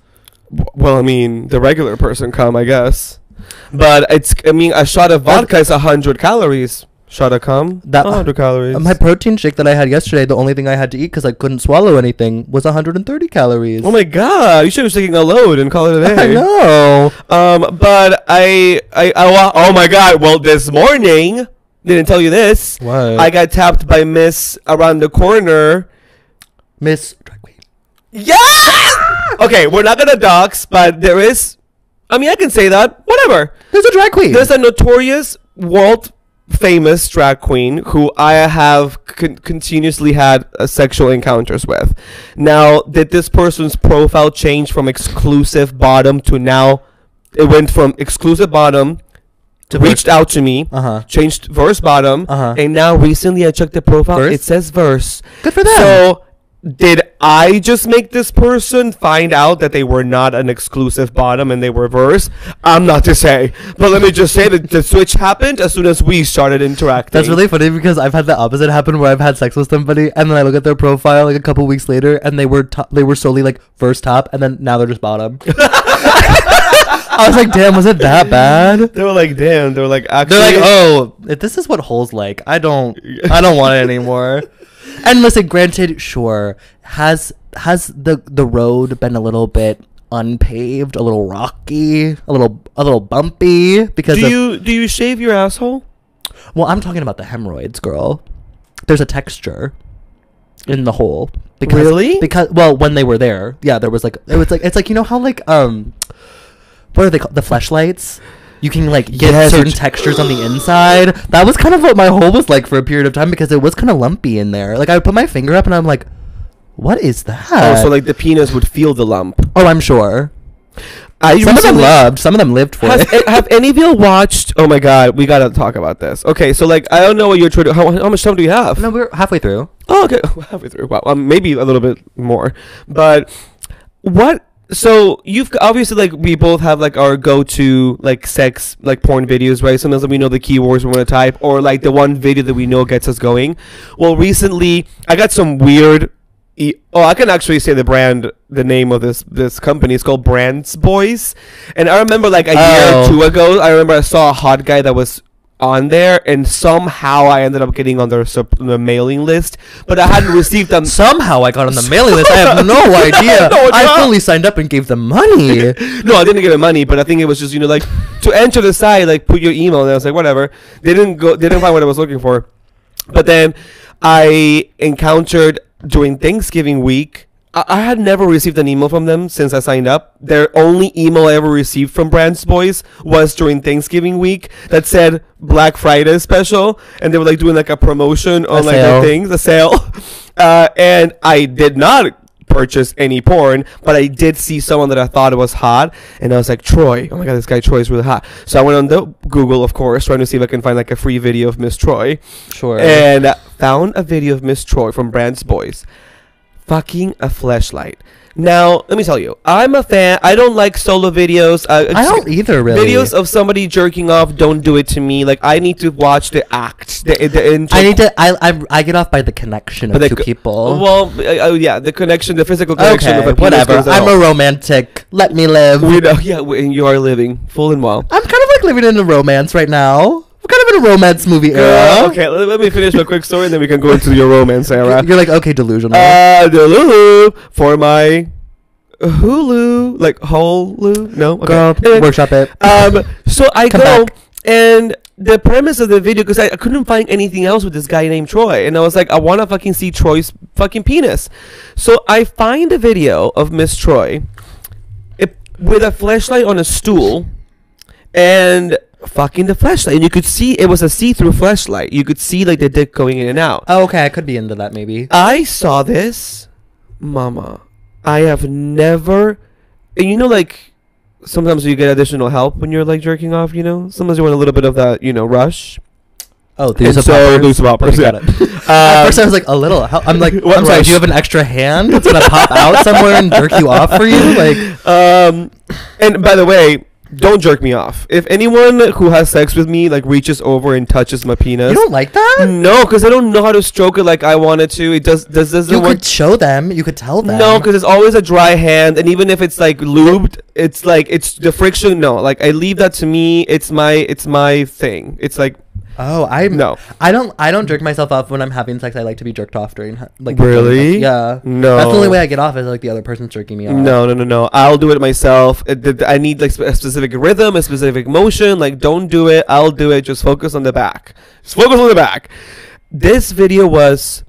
Well, I mean, the regular person come, I guess. But it's, I mean, a shot of vodka is 100 calories. Shot of cum, That- 100 calories. My protein shake that I had yesterday, the only thing I had to eat because I couldn't swallow anything was 130 calories. oh my god, you should have taken a load and call it a day. I know. Um, but I, I, I, oh my god, well, this morning, didn't tell you this, What? I got tapped by Miss around the corner. Miss drag queen. Yes! okay, we're not gonna dox, but there is, I mean, I can say that, whatever. There's a drag queen. There's a notorious world famous drag queen who I have con- continuously had uh, sexual encounters with. Now, did this person's profile change from exclusive bottom to now? It went from exclusive bottom To reached out to me, Uh huh. changed verse bottom, Uh-huh. and now recently I checked the profile. Verse? It says verse. Good for them. So did I just make this person find out that they were not an exclusive bottom and they were verse? I'm not to say, but let me just say that the switch happened as soon as we started interacting. That's really funny because I've had the opposite happen where I've had sex with somebody and then I look at their profile like a couple weeks later and they were to- they were solely like first top and then now they're just bottom. I was like, damn, was it that bad? They were like, damn. They were like, actually, They're like, oh, if this is what holes like. I don't, I don't want it anymore. And listen, granted, sure, has has the the road been a little bit unpaved, a little rocky, a little a little bumpy because do of, you do you shave your asshole? well, I'm talking about the hemorrhoids, girl. There's a texture in the hole. Because, Really? Because well, when they were there, yeah, there was like it was like it's like you know how like um, what are they called? The fleshlights. You can like get Yes, certain textures on the inside. That was kind of what my hole was like for a period of time because it was kind of lumpy in there. Like I would put my finger up and I'm like, what is that? Oh, so like the penis would feel the lump. oh, I'm sure. I Some of them loved. Some of them lived for Has, it. have any of you watched? Oh my god, we gotta talk about this. Okay, so like I don't know what you're trying to. How, how much time do you have? no, we're halfway through. Oh, okay, halfway through. Wow, um, maybe a little bit more. But what? So you've obviously like we both have like our go-to like sex like porn videos, right? Sometimes we know the keywords we want to type, or like the one video that we know gets us going. Well, recently I got some weird. E- oh, I can actually say the brand, the name of this this company. It's called Brands Boys, and I remember like a year Oh. or two ago, I remember I saw a hot guy that was on there, and somehow I ended up getting on their sup- the mailing list, but I hadn't received them. Somehow I got on the mailing list. I have no idea. No, I fully signed up and gave them money. no, I didn't give the money, but I think it was just you know like to enter the site, like put your email, and I was like whatever. They didn't go, they didn't find what I was looking for, but then I encountered during Thanksgiving week. I I had never received an email from them since I signed up. Their only email I ever received from Brands Boys was during Thanksgiving week that said Black Friday special, and they were like doing like a promotion on like sale. the things, a sale. Uh, and I did not purchase any porn, but I did see someone that I thought was hot, and I was like, Troy, oh my god, this guy Troy is really hot. So I went on the Google, of course, trying to see if I can find like a free video of Miss Troy, Sure. and found a video of Miss Troy from Brands Boys, fucking a fleshlight. Now, let me tell you, I'm a fan. I don't like solo videos. Uh, I don't either, really. Videos of somebody jerking off don't do it to me. Like I need to watch the act. The, the intro- I need to. I, I I get off by the connection of the two people. Well, uh, uh, yeah, the connection, the physical connection of okay, whatever. I'm a romantic. Let me live. We know, yeah, we, you are living full and well. I'm kind of like living in a romance right now. Kind of in a romance movie era. okay, let, let me finish my quick story, and then we can go into your romance era. You're like okay, delusional. Uh, the Lulu for my Hulu, like Hulu. No, okay. Girl, Anyway, workshop it. Um, so I Come go back. and the premise of the video because I, I couldn't find anything else with this guy named Troy, and I was like, I want to fucking see Troy's fucking penis. So I find a video of Miss Troy it, with a fleshlight on a stool, and fucking the fleshlight, and you could see it was a see-through fleshlight. You could see like the dick going in and out. Oh, okay, I could be into that maybe. I saw this, mama. I have never, and you know, like sometimes you get additional help when you're like jerking off. You know, sometimes you want a little bit of that, you know, rush. Oh, And these so are poppers. loose poppers, Okay, yeah. got it. At Um, first, I was like a little. How, I'm like, What I'm sorry. rush? Do you have an extra hand that's gonna pop out somewhere and jerk you off for you? Like, um, and by the way, don't jerk me off. If anyone who has sex with me like reaches over and touches my penis, you don't like that? no, because I don't know how to stroke it like I wanted to. It does does doesn't You work. could show them. You could tell them. No, because it's always a dry hand, and even if it's like lubed, it's like it's the friction. No, like I leave that to me. It's my it's my thing. It's like Oh, I'm No. I don't. I don't jerk myself off when I'm having sex. I like to be jerked off during like. Really? Yeah. No. That's the only way I get off is like the other person's jerking me off. no, no, no, no. I'll do it myself. It, I need like a specific rhythm, a specific motion. Like don't do it. I'll do it. Just focus on the back. Just focus on the back. This video was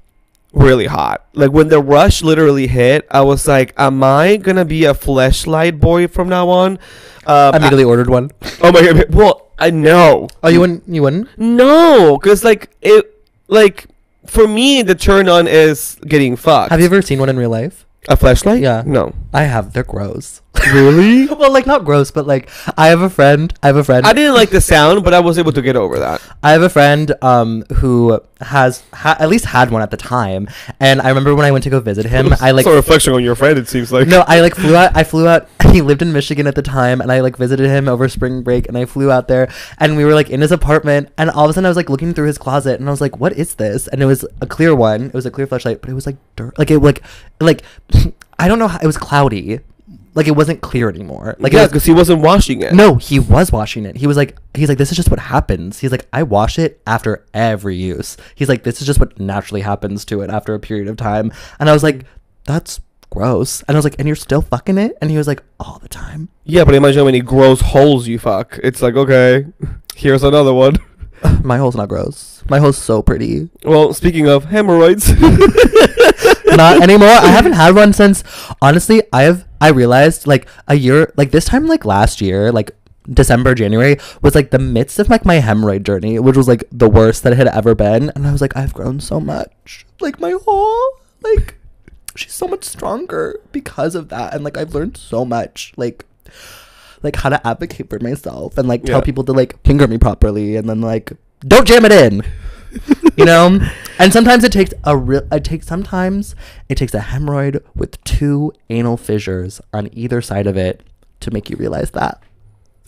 really hot. Like when the rush literally hit, I was like, "Am I gonna be a fleshlight boy from now on?" Um, I immediately ordered one. oh my god! Well, I know. Oh, you wouldn't? You wouldn't? No, because like it, like for me, the turn on is getting fucked. Have you ever seen one in real life? a fleshlight? Yeah. No. I have. They're gross. Really? well, like not gross, but like I have a friend. I have a friend. I didn't like the sound, but I was able to get over that. I have a friend um who has ha- at least had one at the time. And I remember when I went to go visit him, I like it's a reflection on your friend. It seems like. no, I like flew out. I flew out. He lived in Michigan at the time, and I like visited him over spring break. And I flew out there, and we were like in his apartment. And all of a sudden, I was like looking through his closet, and I was like, "What is this?" And it was a clear one. It was a clear fleshlight, but it was like dirt. Like it like like I don't know. how It was cloudy. Like it wasn't clear anymore. Like yeah, because he wasn't washing it. no, he was washing it. He was like, he's like, this is just what happens. He's like, I wash it after every use. He's like, this is just what naturally happens to it after a period of time. And I was like, that's gross. And I was like, and you're still fucking it? And he was like, all the time. Yeah, but imagine how many gross holes you fuck. It's like okay, here's another one. My hole's not gross. My hole's so pretty. Well, speaking of hemorrhoids, not anymore. I haven't had one since honestly, I've I realized like a year like this time like last year, like December, January was like the midst of like my hemorrhoid journey, which was like the worst that it had ever been. And I was like, I've grown so much. Like my whole like she's so much stronger because of that. And like I've learned so much. Like like how to advocate for myself and like tell Yeah. people to like finger me properly and then like don't jam it in you know and sometimes it takes a real it takes sometimes it takes a hemorrhoid with two anal fissures on either side of it to make you realize that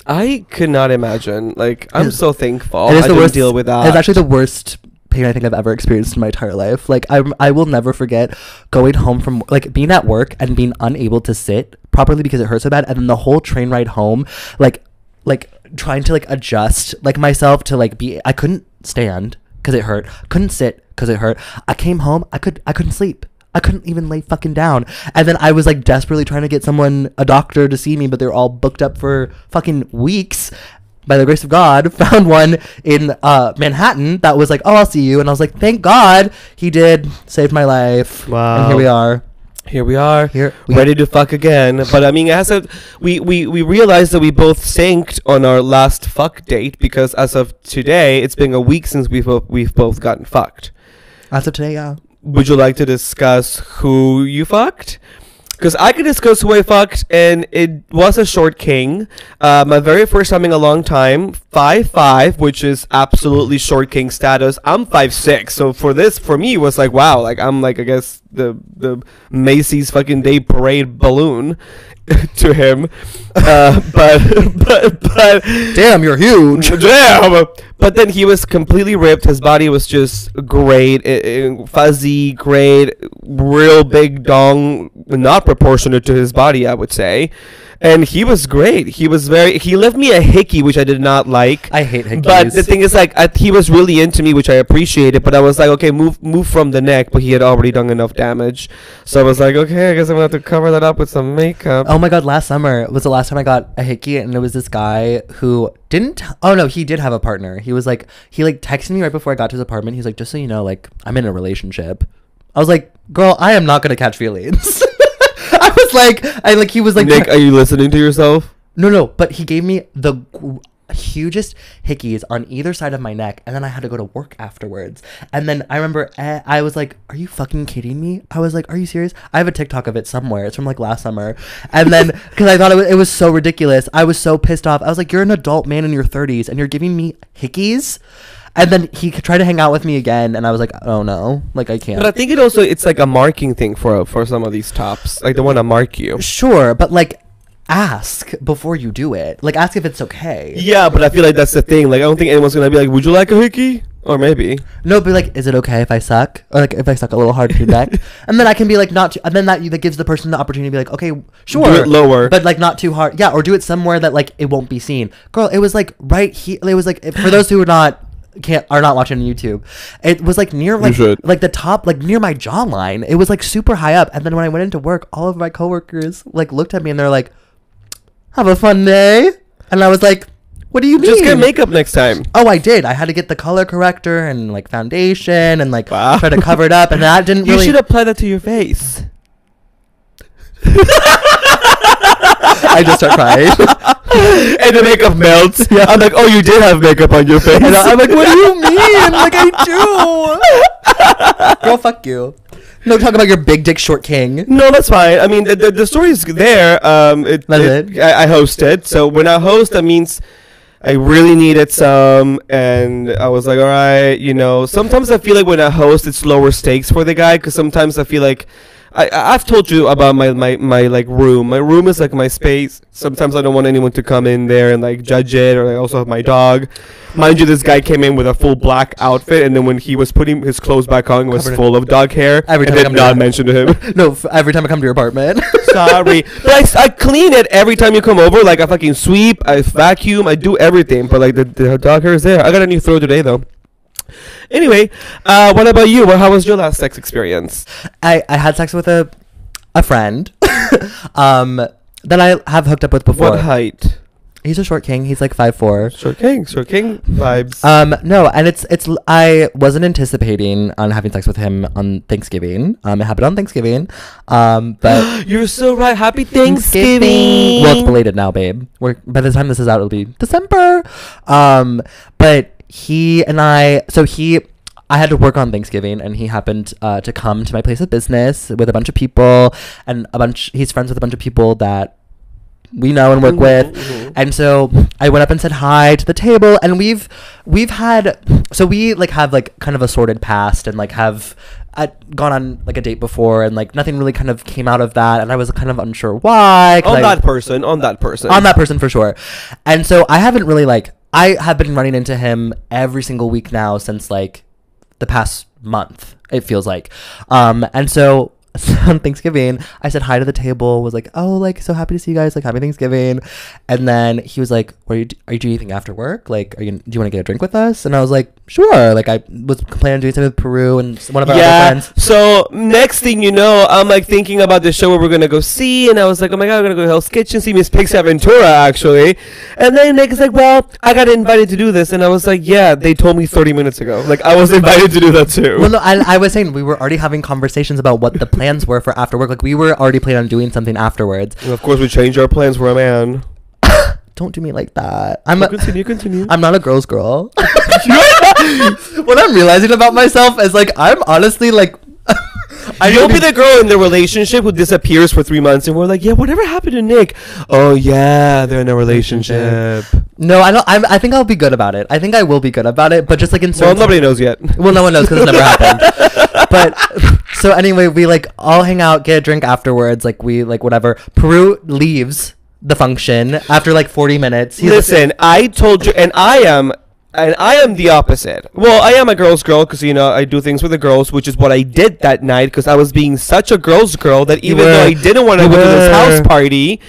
I could not imagine. Like, I'm so thankful. it is I the worst deal with that. it's actually the worst pain i think i've ever experienced in my entire life like i i will never forget going home from like being at work and being unable to sit properly because it hurt so bad and then the whole train ride home like like trying to like adjust like myself to like be i couldn't stand because it hurt couldn't sit because it hurt i came home i could i couldn't sleep I couldn't even lay fucking down. And then I was like desperately trying to get someone, a doctor to see me, but they're all booked up for fucking weeks. By the grace of God, found one in uh, Manhattan that was like, oh, I'll see you. And I was like, thank God he did, saved my life. Wow. And here we are. Here we are, Here we ready to fuck again. But I mean, as of we we we realized that we both synced on our last fuck date because as of today, it's been a week since we've both, we've both gotten fucked. As of today, yeah. Would you like to discuss who you fucked? Because I can discuss who I fucked, and it was a short king. Uh, my very first time in a long time, five five, which is absolutely short king status. I'm five six, so for this, for me, it was like wow, like I'm like I guess the the Macy's fucking day parade balloon to him. Uh, but but but Damn, you're huge. Damn. But then he was completely ripped. His body was just great, fuzzy, great, real big dong, not proportionate to his body, I would say. And he was great. He was very. He left me a hickey, which I did not like. I hate hickeys. But the thing is, like, I, he was really into me, which I appreciated. But I was like, okay, move, move from the neck. But he had already done enough damage, so I was like, okay, I guess I'm gonna have to cover that up with some makeup. Oh my god, last summer was the last time I got a hickey and it was this guy who didn't oh no, he did have a partner. He was like he like texted me right before I got to his apartment. He's like, just so you know, like I'm in a relationship. I was like, girl, I am not gonna catch feelings. Was like I like he was like Nick, are you listening to yourself? no no, but he gave me the hugest hickeys on either side of my neck and then I had to go to work afterwards. And then I remember uh, I was like, "Are you fucking kidding me?" I was like, "Are you serious?" I have a TikTok of it somewhere. It's from like last summer. And then cuz I thought it was, it was so ridiculous. I was so pissed off. I was like, "You're an adult man in your 30s and you're giving me hickeys?" And then he tried to hang out with me again and I was like, "Oh no. Like I can't." But I think it also it's like a marking thing for for some of these tops. Like they want to mark you. sure, but like ask before you do it. Like ask if it's okay. Yeah, but I feel like that's the thing. Like I don't think anyone's gonna be like, "Would you like a hickey?" Or maybe. No, but like, is it okay if I suck, or like if I suck a little hard to your neck, and then I can be like not, too, and then that that gives the person the opportunity to be like, okay, sure, Do it lower. but like not too hard, yeah, or do it somewhere that like it won't be seen. Girl, it was like right here. It was like for those who are not can't are not watching on YouTube, it was like near like like the top like near my jawline. It was like super high up, and then when I went into work, all of my coworkers like looked at me and they're like, "Have a fun day," and I was like, "What do you mean?" Just get makeup next time. Oh, I did. I had to get the color corrector and like foundation and like Wow. try to cover it up, and that didn't You really. should apply that to your face. I just start crying. and the makeup melts. Yeah. I'm like, oh, you did have makeup on your face. and I'm like, what do you mean? Like I do. Girl, fuck you. No, talk about your big dick short king. No, that's fine. I mean, the, the, the story is there. Um, it, it- it? I, I hosted. So when I host, that means I really needed some, and I was like, all right, you know. Sometimes I feel like when I host, it's lower stakes for the guy, because sometimes I feel like. I, I've told you about my, my, my like room. My room is like my space. Sometimes I don't want anyone to come in there and like judge it. Or I also have my dog. Mind you, this guy came in with a full black outfit, and then when he was putting his clothes back on, it was Covered full of dog hair. Every time I did come to not your- mention to him. no, f- every time I come to your apartment. Sorry, but I, s- I clean it every time you come over. Like I fucking sweep, I vacuum, I do everything. But like the, the dog hair is there. I got a new throw today though. Anyway, uh, what about you? Well, how was your last sex experience? I, I had sex with a a friend um that I have hooked up with before. What height? He's a short king. He's like five four. Short king, short king vibes. Um no, and it's it's I wasn't anticipating on having sex with him on Thanksgiving. Um it happened on Thanksgiving. Um but You're so right. Happy Thanksgiving. Well, it's belated now, babe. We're by the time this is out, it'll be December. Um, but he and I, so he, I had to work on Thanksgiving, and he happened uh, to come to my place of business with a bunch of people, and a bunch. He's friends with a bunch of people that we know and work Mhm, with. mhm. And so I went up and said hi to the table, and we've we've had so we like have like kind of a sorted past, and like have uh, gone on like a date before, and like nothing really kind of came out of that, and I was kind of unsure why. on I- that person, on that person. on that person for sure. And so I haven't really like I have been running into him every single week now since like the past month. It feels like, um, and so. on Thanksgiving, I said hi to the table. Was like, "Oh, like so happy to see you guys. Like, happy Thanksgiving." And then he was like, "Are you are you doing anything after work? Like, are you do you want to get a drink with us?" And I was like, "Sure." Like, I was planning on doing something with Peru and one of our yeah. friends. So next thing you know, I'm like thinking about the show where we're gonna go see, and I was like, oh my god, we're gonna go to Hell's Kitchen see Miss Pixie Aventura, actually. And then Nick is like, well, I got invited to do this, and I was like, yeah, they told me 30 minutes ago. Like I was invited to do that too. Well, no, I, I was saying we were already having conversations about what the plans were for after work. Like we were already planning on doing something afterwards. And of course, we changed our plans for a man. Don't do me like that. I'm No, a, continue, continue. I'm not a girl's girl. what I'm realizing about myself is like I'm honestly like I You'll don't be the girl in the relationship who disappears for three months, and we're like, yeah, whatever happened to Nick? Oh yeah, they're in a relationship. No, I don't. I'm, I think I'll be good about it. I think I will be good about it. But just like in Well, nobody knows yet. Well, no one knows because it's never happened. But so anyway, we like all hang out, get a drink afterwards. Like we like whatever. Peru leaves the function after like 40 minutes. He's like- Listen, I told you, and I am, and I am the opposite. Well, I am a girl's girl because you know I do things with the girls, which is what I did that night because I was being such a girl's girl that even though. I didn't want to go to this house party,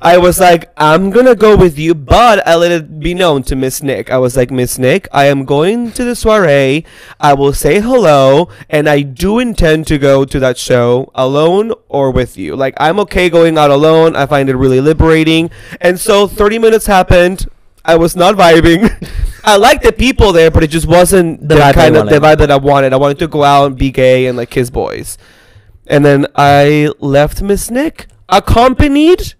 I was like, I'm gonna go with you, but I let it be known to Miss Nick. I was like, Miss Nick, I am going to the soiree. I will say hello, and I do intend to go to that show alone or with you. Like, I'm okay going out alone. I find it really liberating. And so, 30 minutes happened. I was not vibing. I liked the people there, but it just wasn't The the, kind of the vibe that I wanted. I wanted to go out and be gay and like kiss boys. And then I left Miss Nick, accompanied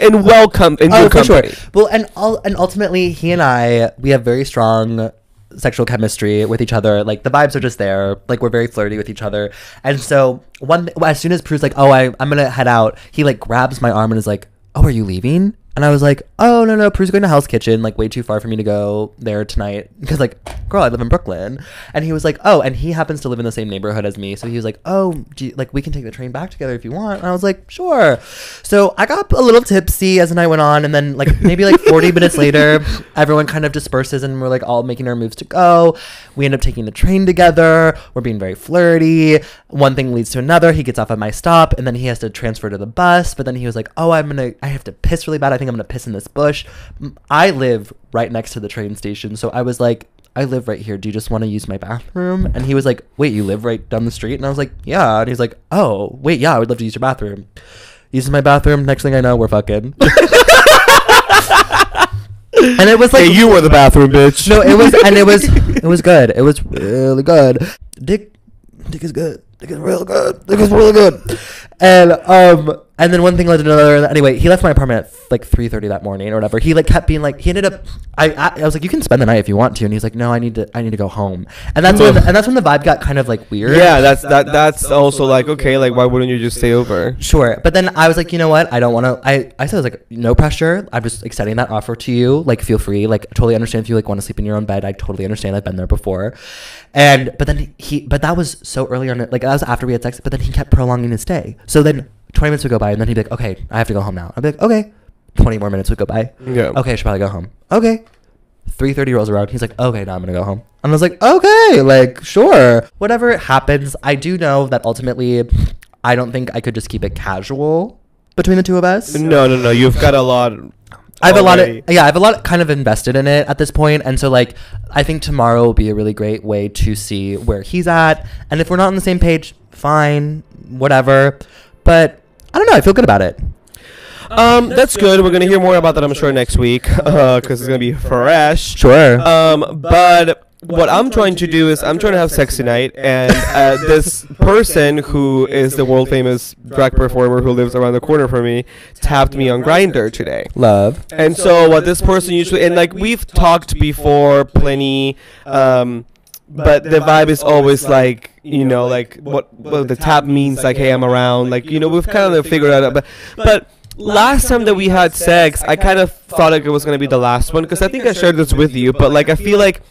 and welcomed in oh, for sure. Well, and all and ultimately, he and I we have very strong sexual chemistry with each other. Like the vibes are just there. Like we're very flirty with each other. And so one as soon as Peru's like, "Oh, I I'm gonna head out," he like grabs my arm and is like, "Oh, are you leaving?" And I was like, "Oh no no, Peru's going to Hell's Kitchen. Like way too far for me to go there tonight because like, girl, I live in Brooklyn." And he was like, "Oh," and he happens to live in the same neighborhood as me, so he was like, "Oh, you, like we can take the train back together if you want." And I was like, "Sure." So I got a little tipsy as the night went on, and then like maybe like 40 minutes later, everyone kind of disperses and we're like all making our moves to go. We end up taking the train together. We're being very flirty. One thing leads to another. He gets off at my stop, and then he has to transfer to the bus. But then he was like, "Oh, I'm gonna, I have to piss really bad. I think I'm gonna piss in this bush." I live right next to the train station, so I was like. I live right here. Do you just want to use my bathroom? And he was like, Wait, you live right down the street? And I was like, Yeah. And he's like, Oh, wait, yeah, I would love to use your bathroom. Uses my bathroom. Next thing I know, we're fucking. and it was like Hey, you were the bathroom bitch. no, it was and it was it was good. It was really good. Dick, Dick is good. Dick is real good. Dick is really good. And um, And then one thing led to another. Anyway, he left my apartment at like 3:30 that morning or whatever. He like kept being like he ended up. I, I I was like, you can spend the night if you want to, and he's like, no, I need to I need to go home. And that's when Ugh. and that's when the vibe got kind of like weird. Yeah, that's that. That's also like okay. Like, why wouldn't you just stay over? Sure, but then I was like, you know what? I don't want to. I I said I was like, no pressure. I'm just extending that offer to you. Like, feel free. Like, totally understand if you like want to sleep in your own bed. I totally understand. I've been there before. And but then he, but that was so early on. Like that was after we had sex. But then he kept prolonging his stay. So then 20 minutes would go by, and then he'd be like, okay, I have to go home now. I'd be like, okay. 20 more minutes would go by. Yeah. Okay, I should probably go home. Okay. 3:30 rolls around. He's like, "Okay, now I'm gonna go home." And I was like, "Okay, like sure, whatever happens." I do know that ultimately, I don't think I could just keep it casual between the two of us. No, no, no. You've got a lot. I have a lot of yeah, I have a lot kind of invested in it at this point, and so like I think tomorrow will be a really great way to see where he's at, and if we're not on the same page, fine, whatever. But I don't know. I feel good about it. Um, that's good. We're gonna hear more about that, I'm sure, next week, because it's gonna be fresh. Sure. Um, but what I'm trying to do is I'm trying to have sex tonight, and uh, this person who is the world famous drag performer who lives around the corner from me tapped me on Grindr today. Love. And so what this person usually and like we've talked before plenty, um, but the vibe is always like you know like what what the tap means like hey I'm around like you know we've kind of figured out but but last time that we had sex I kind of thought like it was gonna be the last one because I think I shared this with you but like I feel like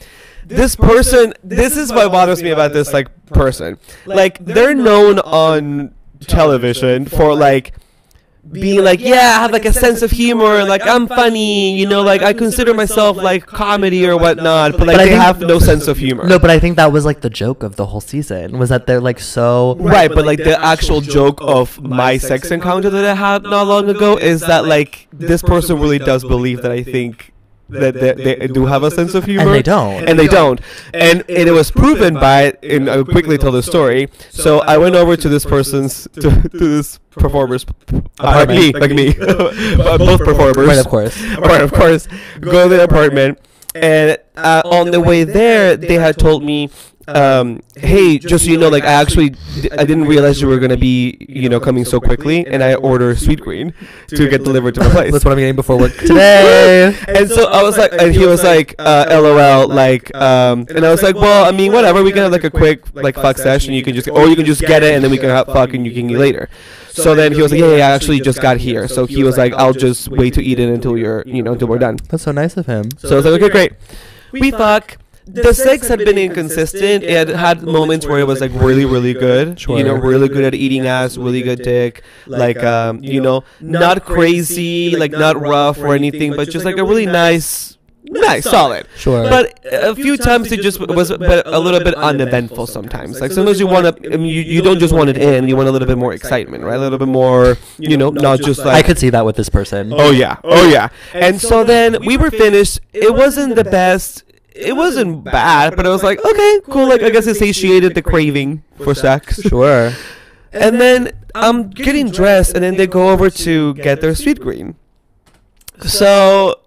this person this is what bothers me about this like person. Like they're known on television for like being like, yeah, I have like a sense of humor, like I'm funny, you know, like I consider myself like comedy or whatnot, but like But I they have no sense of humor. No, but I think that was like the joke of the whole season was that they're like so Right, but like the actual joke of my sex encounter that I had not long ago is that like this person really does believe that I think that they, they do have a sense of humor, and they don't. and they don't. And, and it was proven by, and I'll quickly tell the story. So I went over to this person's, to, to this performer's, uh, like me, like me, both performers. Right, of course. right, of course. Go to the apartment, and uh, on the way there, they had told me, um, "Hey, just so you know, like I actually, d- I didn't realize you were gonna be, you know, coming so quickly, and I ordered Sweetgreen to get delivered to my place." That's what I'm getting before work today. and so I was like, and he was like, uh, LOL, like, um, and I was like, well, I mean, whatever, we can have like a quick like fuck session. You can just, or you can just get it, and then we can have fuck, and you can eat later. So then he was like, yeah, yeah, I actually just got here. So he was like, I'll just wait to eat it until you're, you know, until we're done. That's so nice of him. So I was like, okay, great. We fuck. The sex had been inconsistent. It had moments where it was like really, really good. You know, really good at eating ass, really good dick. Like, um, you know, not crazy, like not rough or anything, but just like a really nice, nice, solid. Sure. But a few times it just was but a little bit uneventful sometimes. Like sometimes you want to, I mean, you, you don't just want it in, you want a little bit more excitement, right? A little bit more, you know, not just like. I could see that with this person. Oh yeah, oh yeah. And so then we were finished. It wasn't the best. It wasn't bad, but I was like, okay, cool. Like I guess it satiated the craving for sex. Sure. And then I'm um, um, getting dressed, and then they go over to get their Sweetgreen. So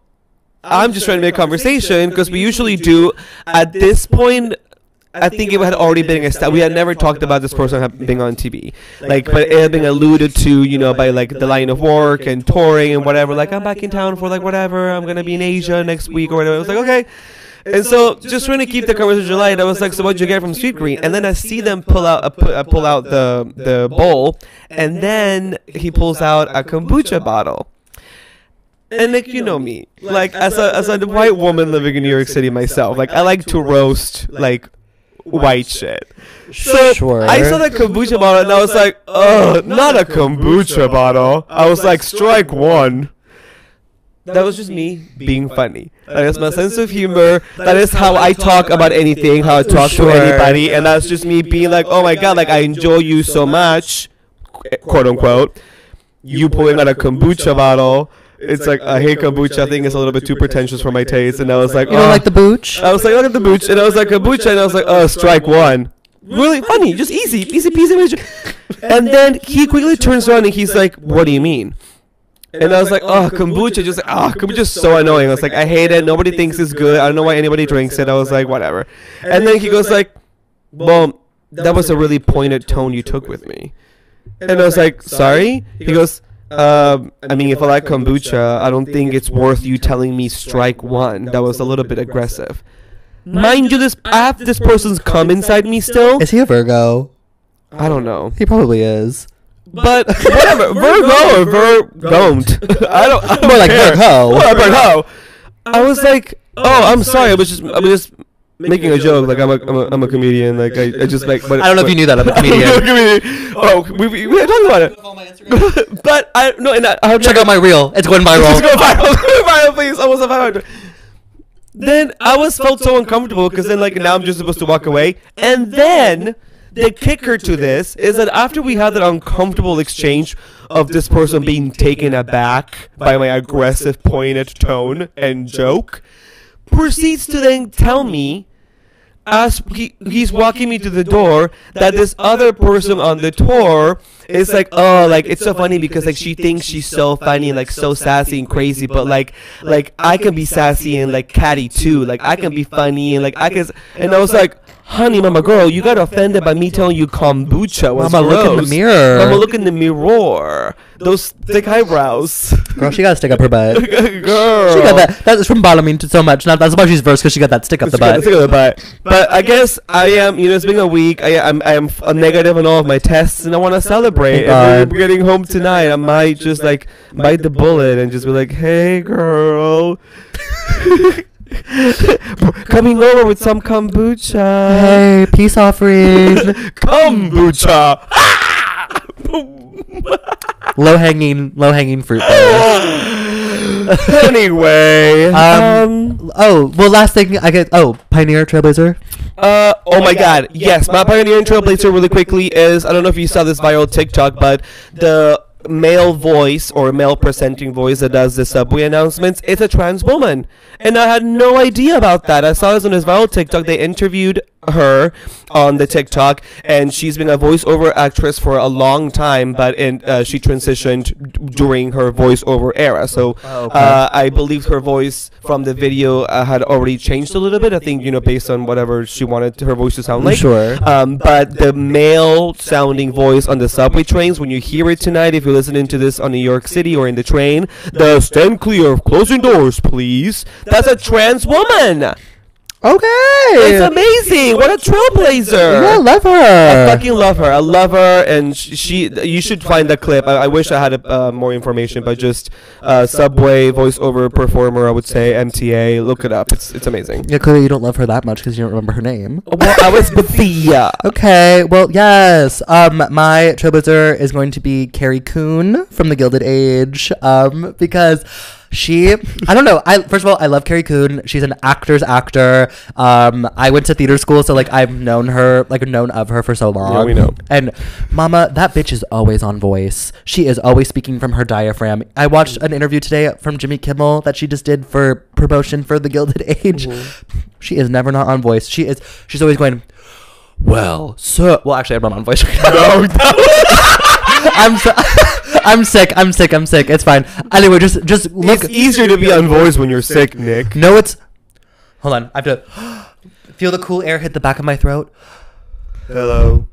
I'm just trying to make conversation because we usually do. At this point, I think it had already been established. We had never talked about this person being on TV, like, but it had been alluded to, you know, by like the line of work and touring and whatever. Like, I'm back in town for like whatever. I'm gonna be in Asia next week or whatever. I was like, okay. And so, just trying to keep the conversation light, I was like, "So what'd you get from Sweetgreen?" And then I see them pull out, pu- uh, pull out the the bowl, and then he pulls out a kombucha bottle. And like you know me, like as a as a white woman living in New York City myself, like I like to roast like white shit. So Sure. I saw the kombucha bottle and I was like, oh, not a kombucha bottle. I was like, strike one. That was just me being funny. That is my sense of humor. That is how I talk about anything, how I talk Sure. to anybody, and that's just me being like, oh, oh my god, like I enjoy you so much, quote unquote. You pulling out a kombucha bottle. It's like I hate kombucha. I think it's a little bit too pretentious for my taste, and I was like, oh. Oh. You don't "Oh." like the booch? I was like, look at the booch, and I was like, kombucha, and I was like, oh, strike one. Really funny, just easy, easy peasy. magic. And then he quickly turns around and he's like, what do you mean? And I was like, oh, kombucha, just like, oh, kombucha's so annoying. I was like, I hate it. Nobody thinks it's good. I don't know why anybody drinks it. I was like, whatever. And then he goes like, well, that was a really pointed tone you took with me. And I was like, sorry? He goes, Um, I mean, if I like kombucha, I don't think it's worth you telling me strike one. That was a little bit aggressive. Mind you, this I have this person's come inside me still. Is he a Virgo? I don't know, He probably is. But whatever. Virgo or Vir don't. I don't. I don't More like care. Virgo. More like Virgo. I was like, oh, I'm sorry. I was just, I was just making a joke. Like I'm a, I'm a, I'm a comedian. Like I, I just like. But, I don't know if you knew that. I'm a comedian. comedian. Oh, oh. we, we, we were talking about it. but I no, and I, I Check out my reel. It's going viral. Let's go viral. Go viral, please. Almost a 500. Then I was felt so uncomfortable because then like now I'm just supposed to walk away, and then the kicker to this is that after we had that uncomfortable exchange of this person being taken aback by my aggressive, pointed tone and joke, proceeds to then tell me as he, he's walking me to the door that this other person on the tour is like oh like it's so funny because like she thinks she's so funny and like so sassy and crazy but like like i can be sassy and like catty too. Like i can be funny and like i can and i was like honey mama girl you got offended by me telling you kombucha was Mama, look in the gross. mirror. mama look in the mirror those thick eyebrows Girl, she got to stick up her butt. girl She got that. That's from bottoming so much. Now that's why she's versed because she got that stick up the butt. go to the butt. But I guess I am. You know, it's been a week. I am. I am a negative on all of my tests, and I want to celebrate. God. we're getting home tonight. I might just like bite the bullet and just be like, "Hey, girl." Coming over with some kombucha. Hey, peace offering. kombucha. low hanging, low hanging fruit. Anyway, Um, um, oh, well, last thing I get. Oh, Pioneer Trailblazer. Uh, oh my god, yes, my pioneer and trailblazer really quickly is, I don't know if you saw this viral TikTok, but the male voice or male presenting voice that does the subway announcements, it's a trans woman. And I had no idea about that. I saw this on his viral TikTok. They interviewed her on the TikTok, and she's been a voiceover actress for a long time, but in, uh, she transitioned during her voiceover era. So Oh, uh, I believe her voice from the video uh, had already changed a little bit. I think you know based on whatever she wanted her voice to sound like. Sure. Um, but the male sounding voice on the subway trains, when you hear it tonight, if you're listening to this on New York City or in the train, the stand clear of closing doors, please. That's a trans woman. Okay. It's amazing. What a trailblazer. Yeah, I love her. I fucking love her. I love her, and sh- she. You should find the clip. I, I wish I had uh, more information, but just uh, Subway voiceover performer. I would say MTA. Look it up. It's it's amazing. yeah, clearly you don't love her that much because you don't remember her name. Well, I was Bethia. Okay, well, yes. Um, my trailblazer is going to be Carrie Coon from The Gilded Age. Um, because she, I don't know. I first of all, I love Carrie Coon. She's an actor's actor. Um, I went to theater school, so like I've known her, like known of her for so long. Yeah, we know. And Mama, that bitch is always on voice. She is always speaking from her diaphragm. I watched an interview today from Jimmy Kimmel that she just did for promotion for The Gilded Age. She is never not on voice. She is. She's always going. Well, so well. Actually, I'm not on voice. no, I'm so, I'm sick. I'm sick. I'm sick. It's fine. Anyway, just just look. it's easier to be on voice when you're sick, Nick. No, it's. Hold on. I have to feel the cool air hit the back of my throat. Hello.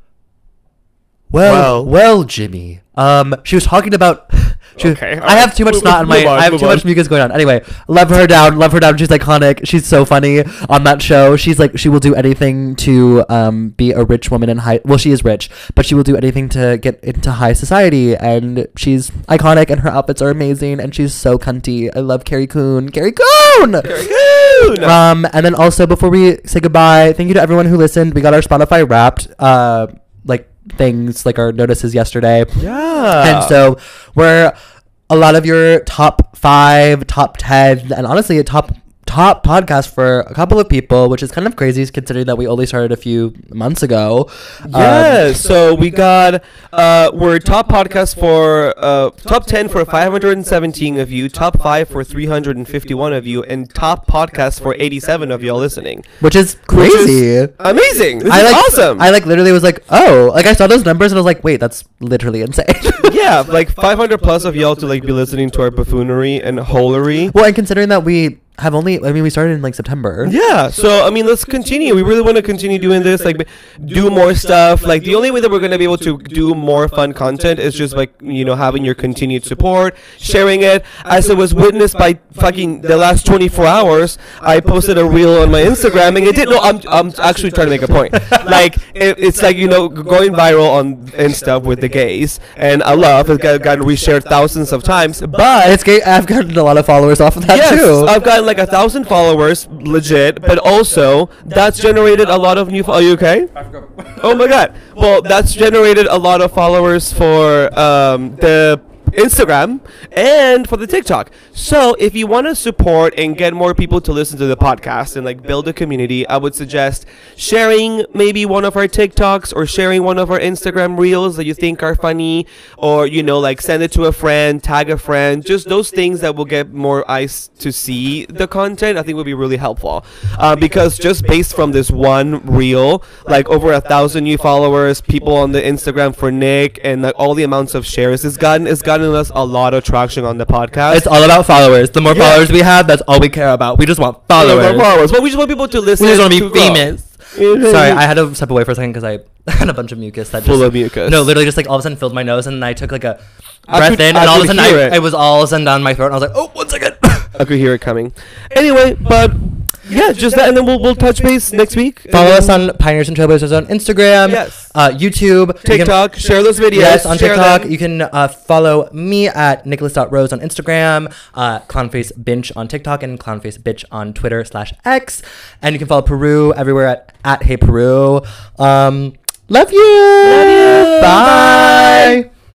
Well, Well. well, Jimmy. Um, she was talking about. She Okay, I have too much move- snot in my. on, I have too much mucus going on. Anyway, love her down. Love her down. She's iconic. She's so funny on that show. She's like she will do anything to um be a rich woman in high. Well, she is rich, but she will do anything to get into high society. And she's iconic, and her outfits are amazing. And she's so cunty. I love Carrie Coon. Carrie Coon. Good. Um, and then also before we say goodbye, thank you to everyone who listened. We got our Spotify Wrapped, uh, like things like our notices yesterday, yeah. and so we're a lot of your top five, top ten, and honestly a top top podcast for a couple of people, which is kind of crazy considering that we only started a few months ago. Um, Yeah, so we got uh we're top podcast for uh top 10 for 517 of you, top 5 for 351 of you and top podcast for 87 of y'all listening. which is Which is crazy. amazing. This I like awesome. I like literally was like, oh, like I saw those numbers and I was like, wait, that's literally insane. yeah, like 500 plus of y'all to like be listening to our buffoonery and holery. Well, and considering that we have only. I mean, we started in like September. Yeah, so I mean, let's continue. We really want to continue doing this, like do more stuff. Like the only way that we're going to be able to do more fun content is just like you know having your continued support, sharing it. As it was witnessed by fucking the last 24 hours, I posted a reel on my Instagram, and it did. No, I'm I'm actually trying to make a point. Like it, it's like you know going viral on and stuff with the gays, and I love it got, gotten reshared thousands of times, but It's gay I've gotten a lot of followers off of that yes, too. I've gotten like a thousand followers, legit. But also, that's generated a lot of new. Are you okay? Oh my god. Well, that's generated a lot of followers for um, the Instagram and for the TikTok. So if you want to support and get more people to listen to the podcast and like build a community, I would suggest sharing maybe one of our TikToks or sharing one of our Instagram reels that you think are funny or you know like send it to a friend, tag a friend, just those things that will get more eyes to see the content I think would be really helpful. Uh, because just based from this one reel, like over a thousand new followers, people on the Instagram for Nick and like all the amounts of shares it's gotten it's gotten us a lot of traction on the podcast. It's all about followers. The more Yeah. followers we have, that's all we care about. We just want followers. More followers. But we just want people to listen. We just want to be famous. Sorry, I had to step away for a second because I had a bunch of mucus that Full just of mucus. No, literally just like all of a sudden filled my nose, and I took like a I breath could- in, I and all of a sudden I, it. it was all of a sudden down my throat, and I was like, oh, one second. I could hear it coming. Anyway, but yeah, just that, and then we'll we'll touch base next week. Follow us on Pioneers and Trailblazers on Instagram, Yes. uh, YouTube, You can- TikTok. share those videos. Yes, on share TikTok. them. You can uh, follow me at nicholas.rose on Instagram, uh, clownface binge on TikTok, and clownface bitch on Twitter slash X. And you can follow Peru everywhere at, at Hey Peru. Um, love you. Love you. Bye. Bye.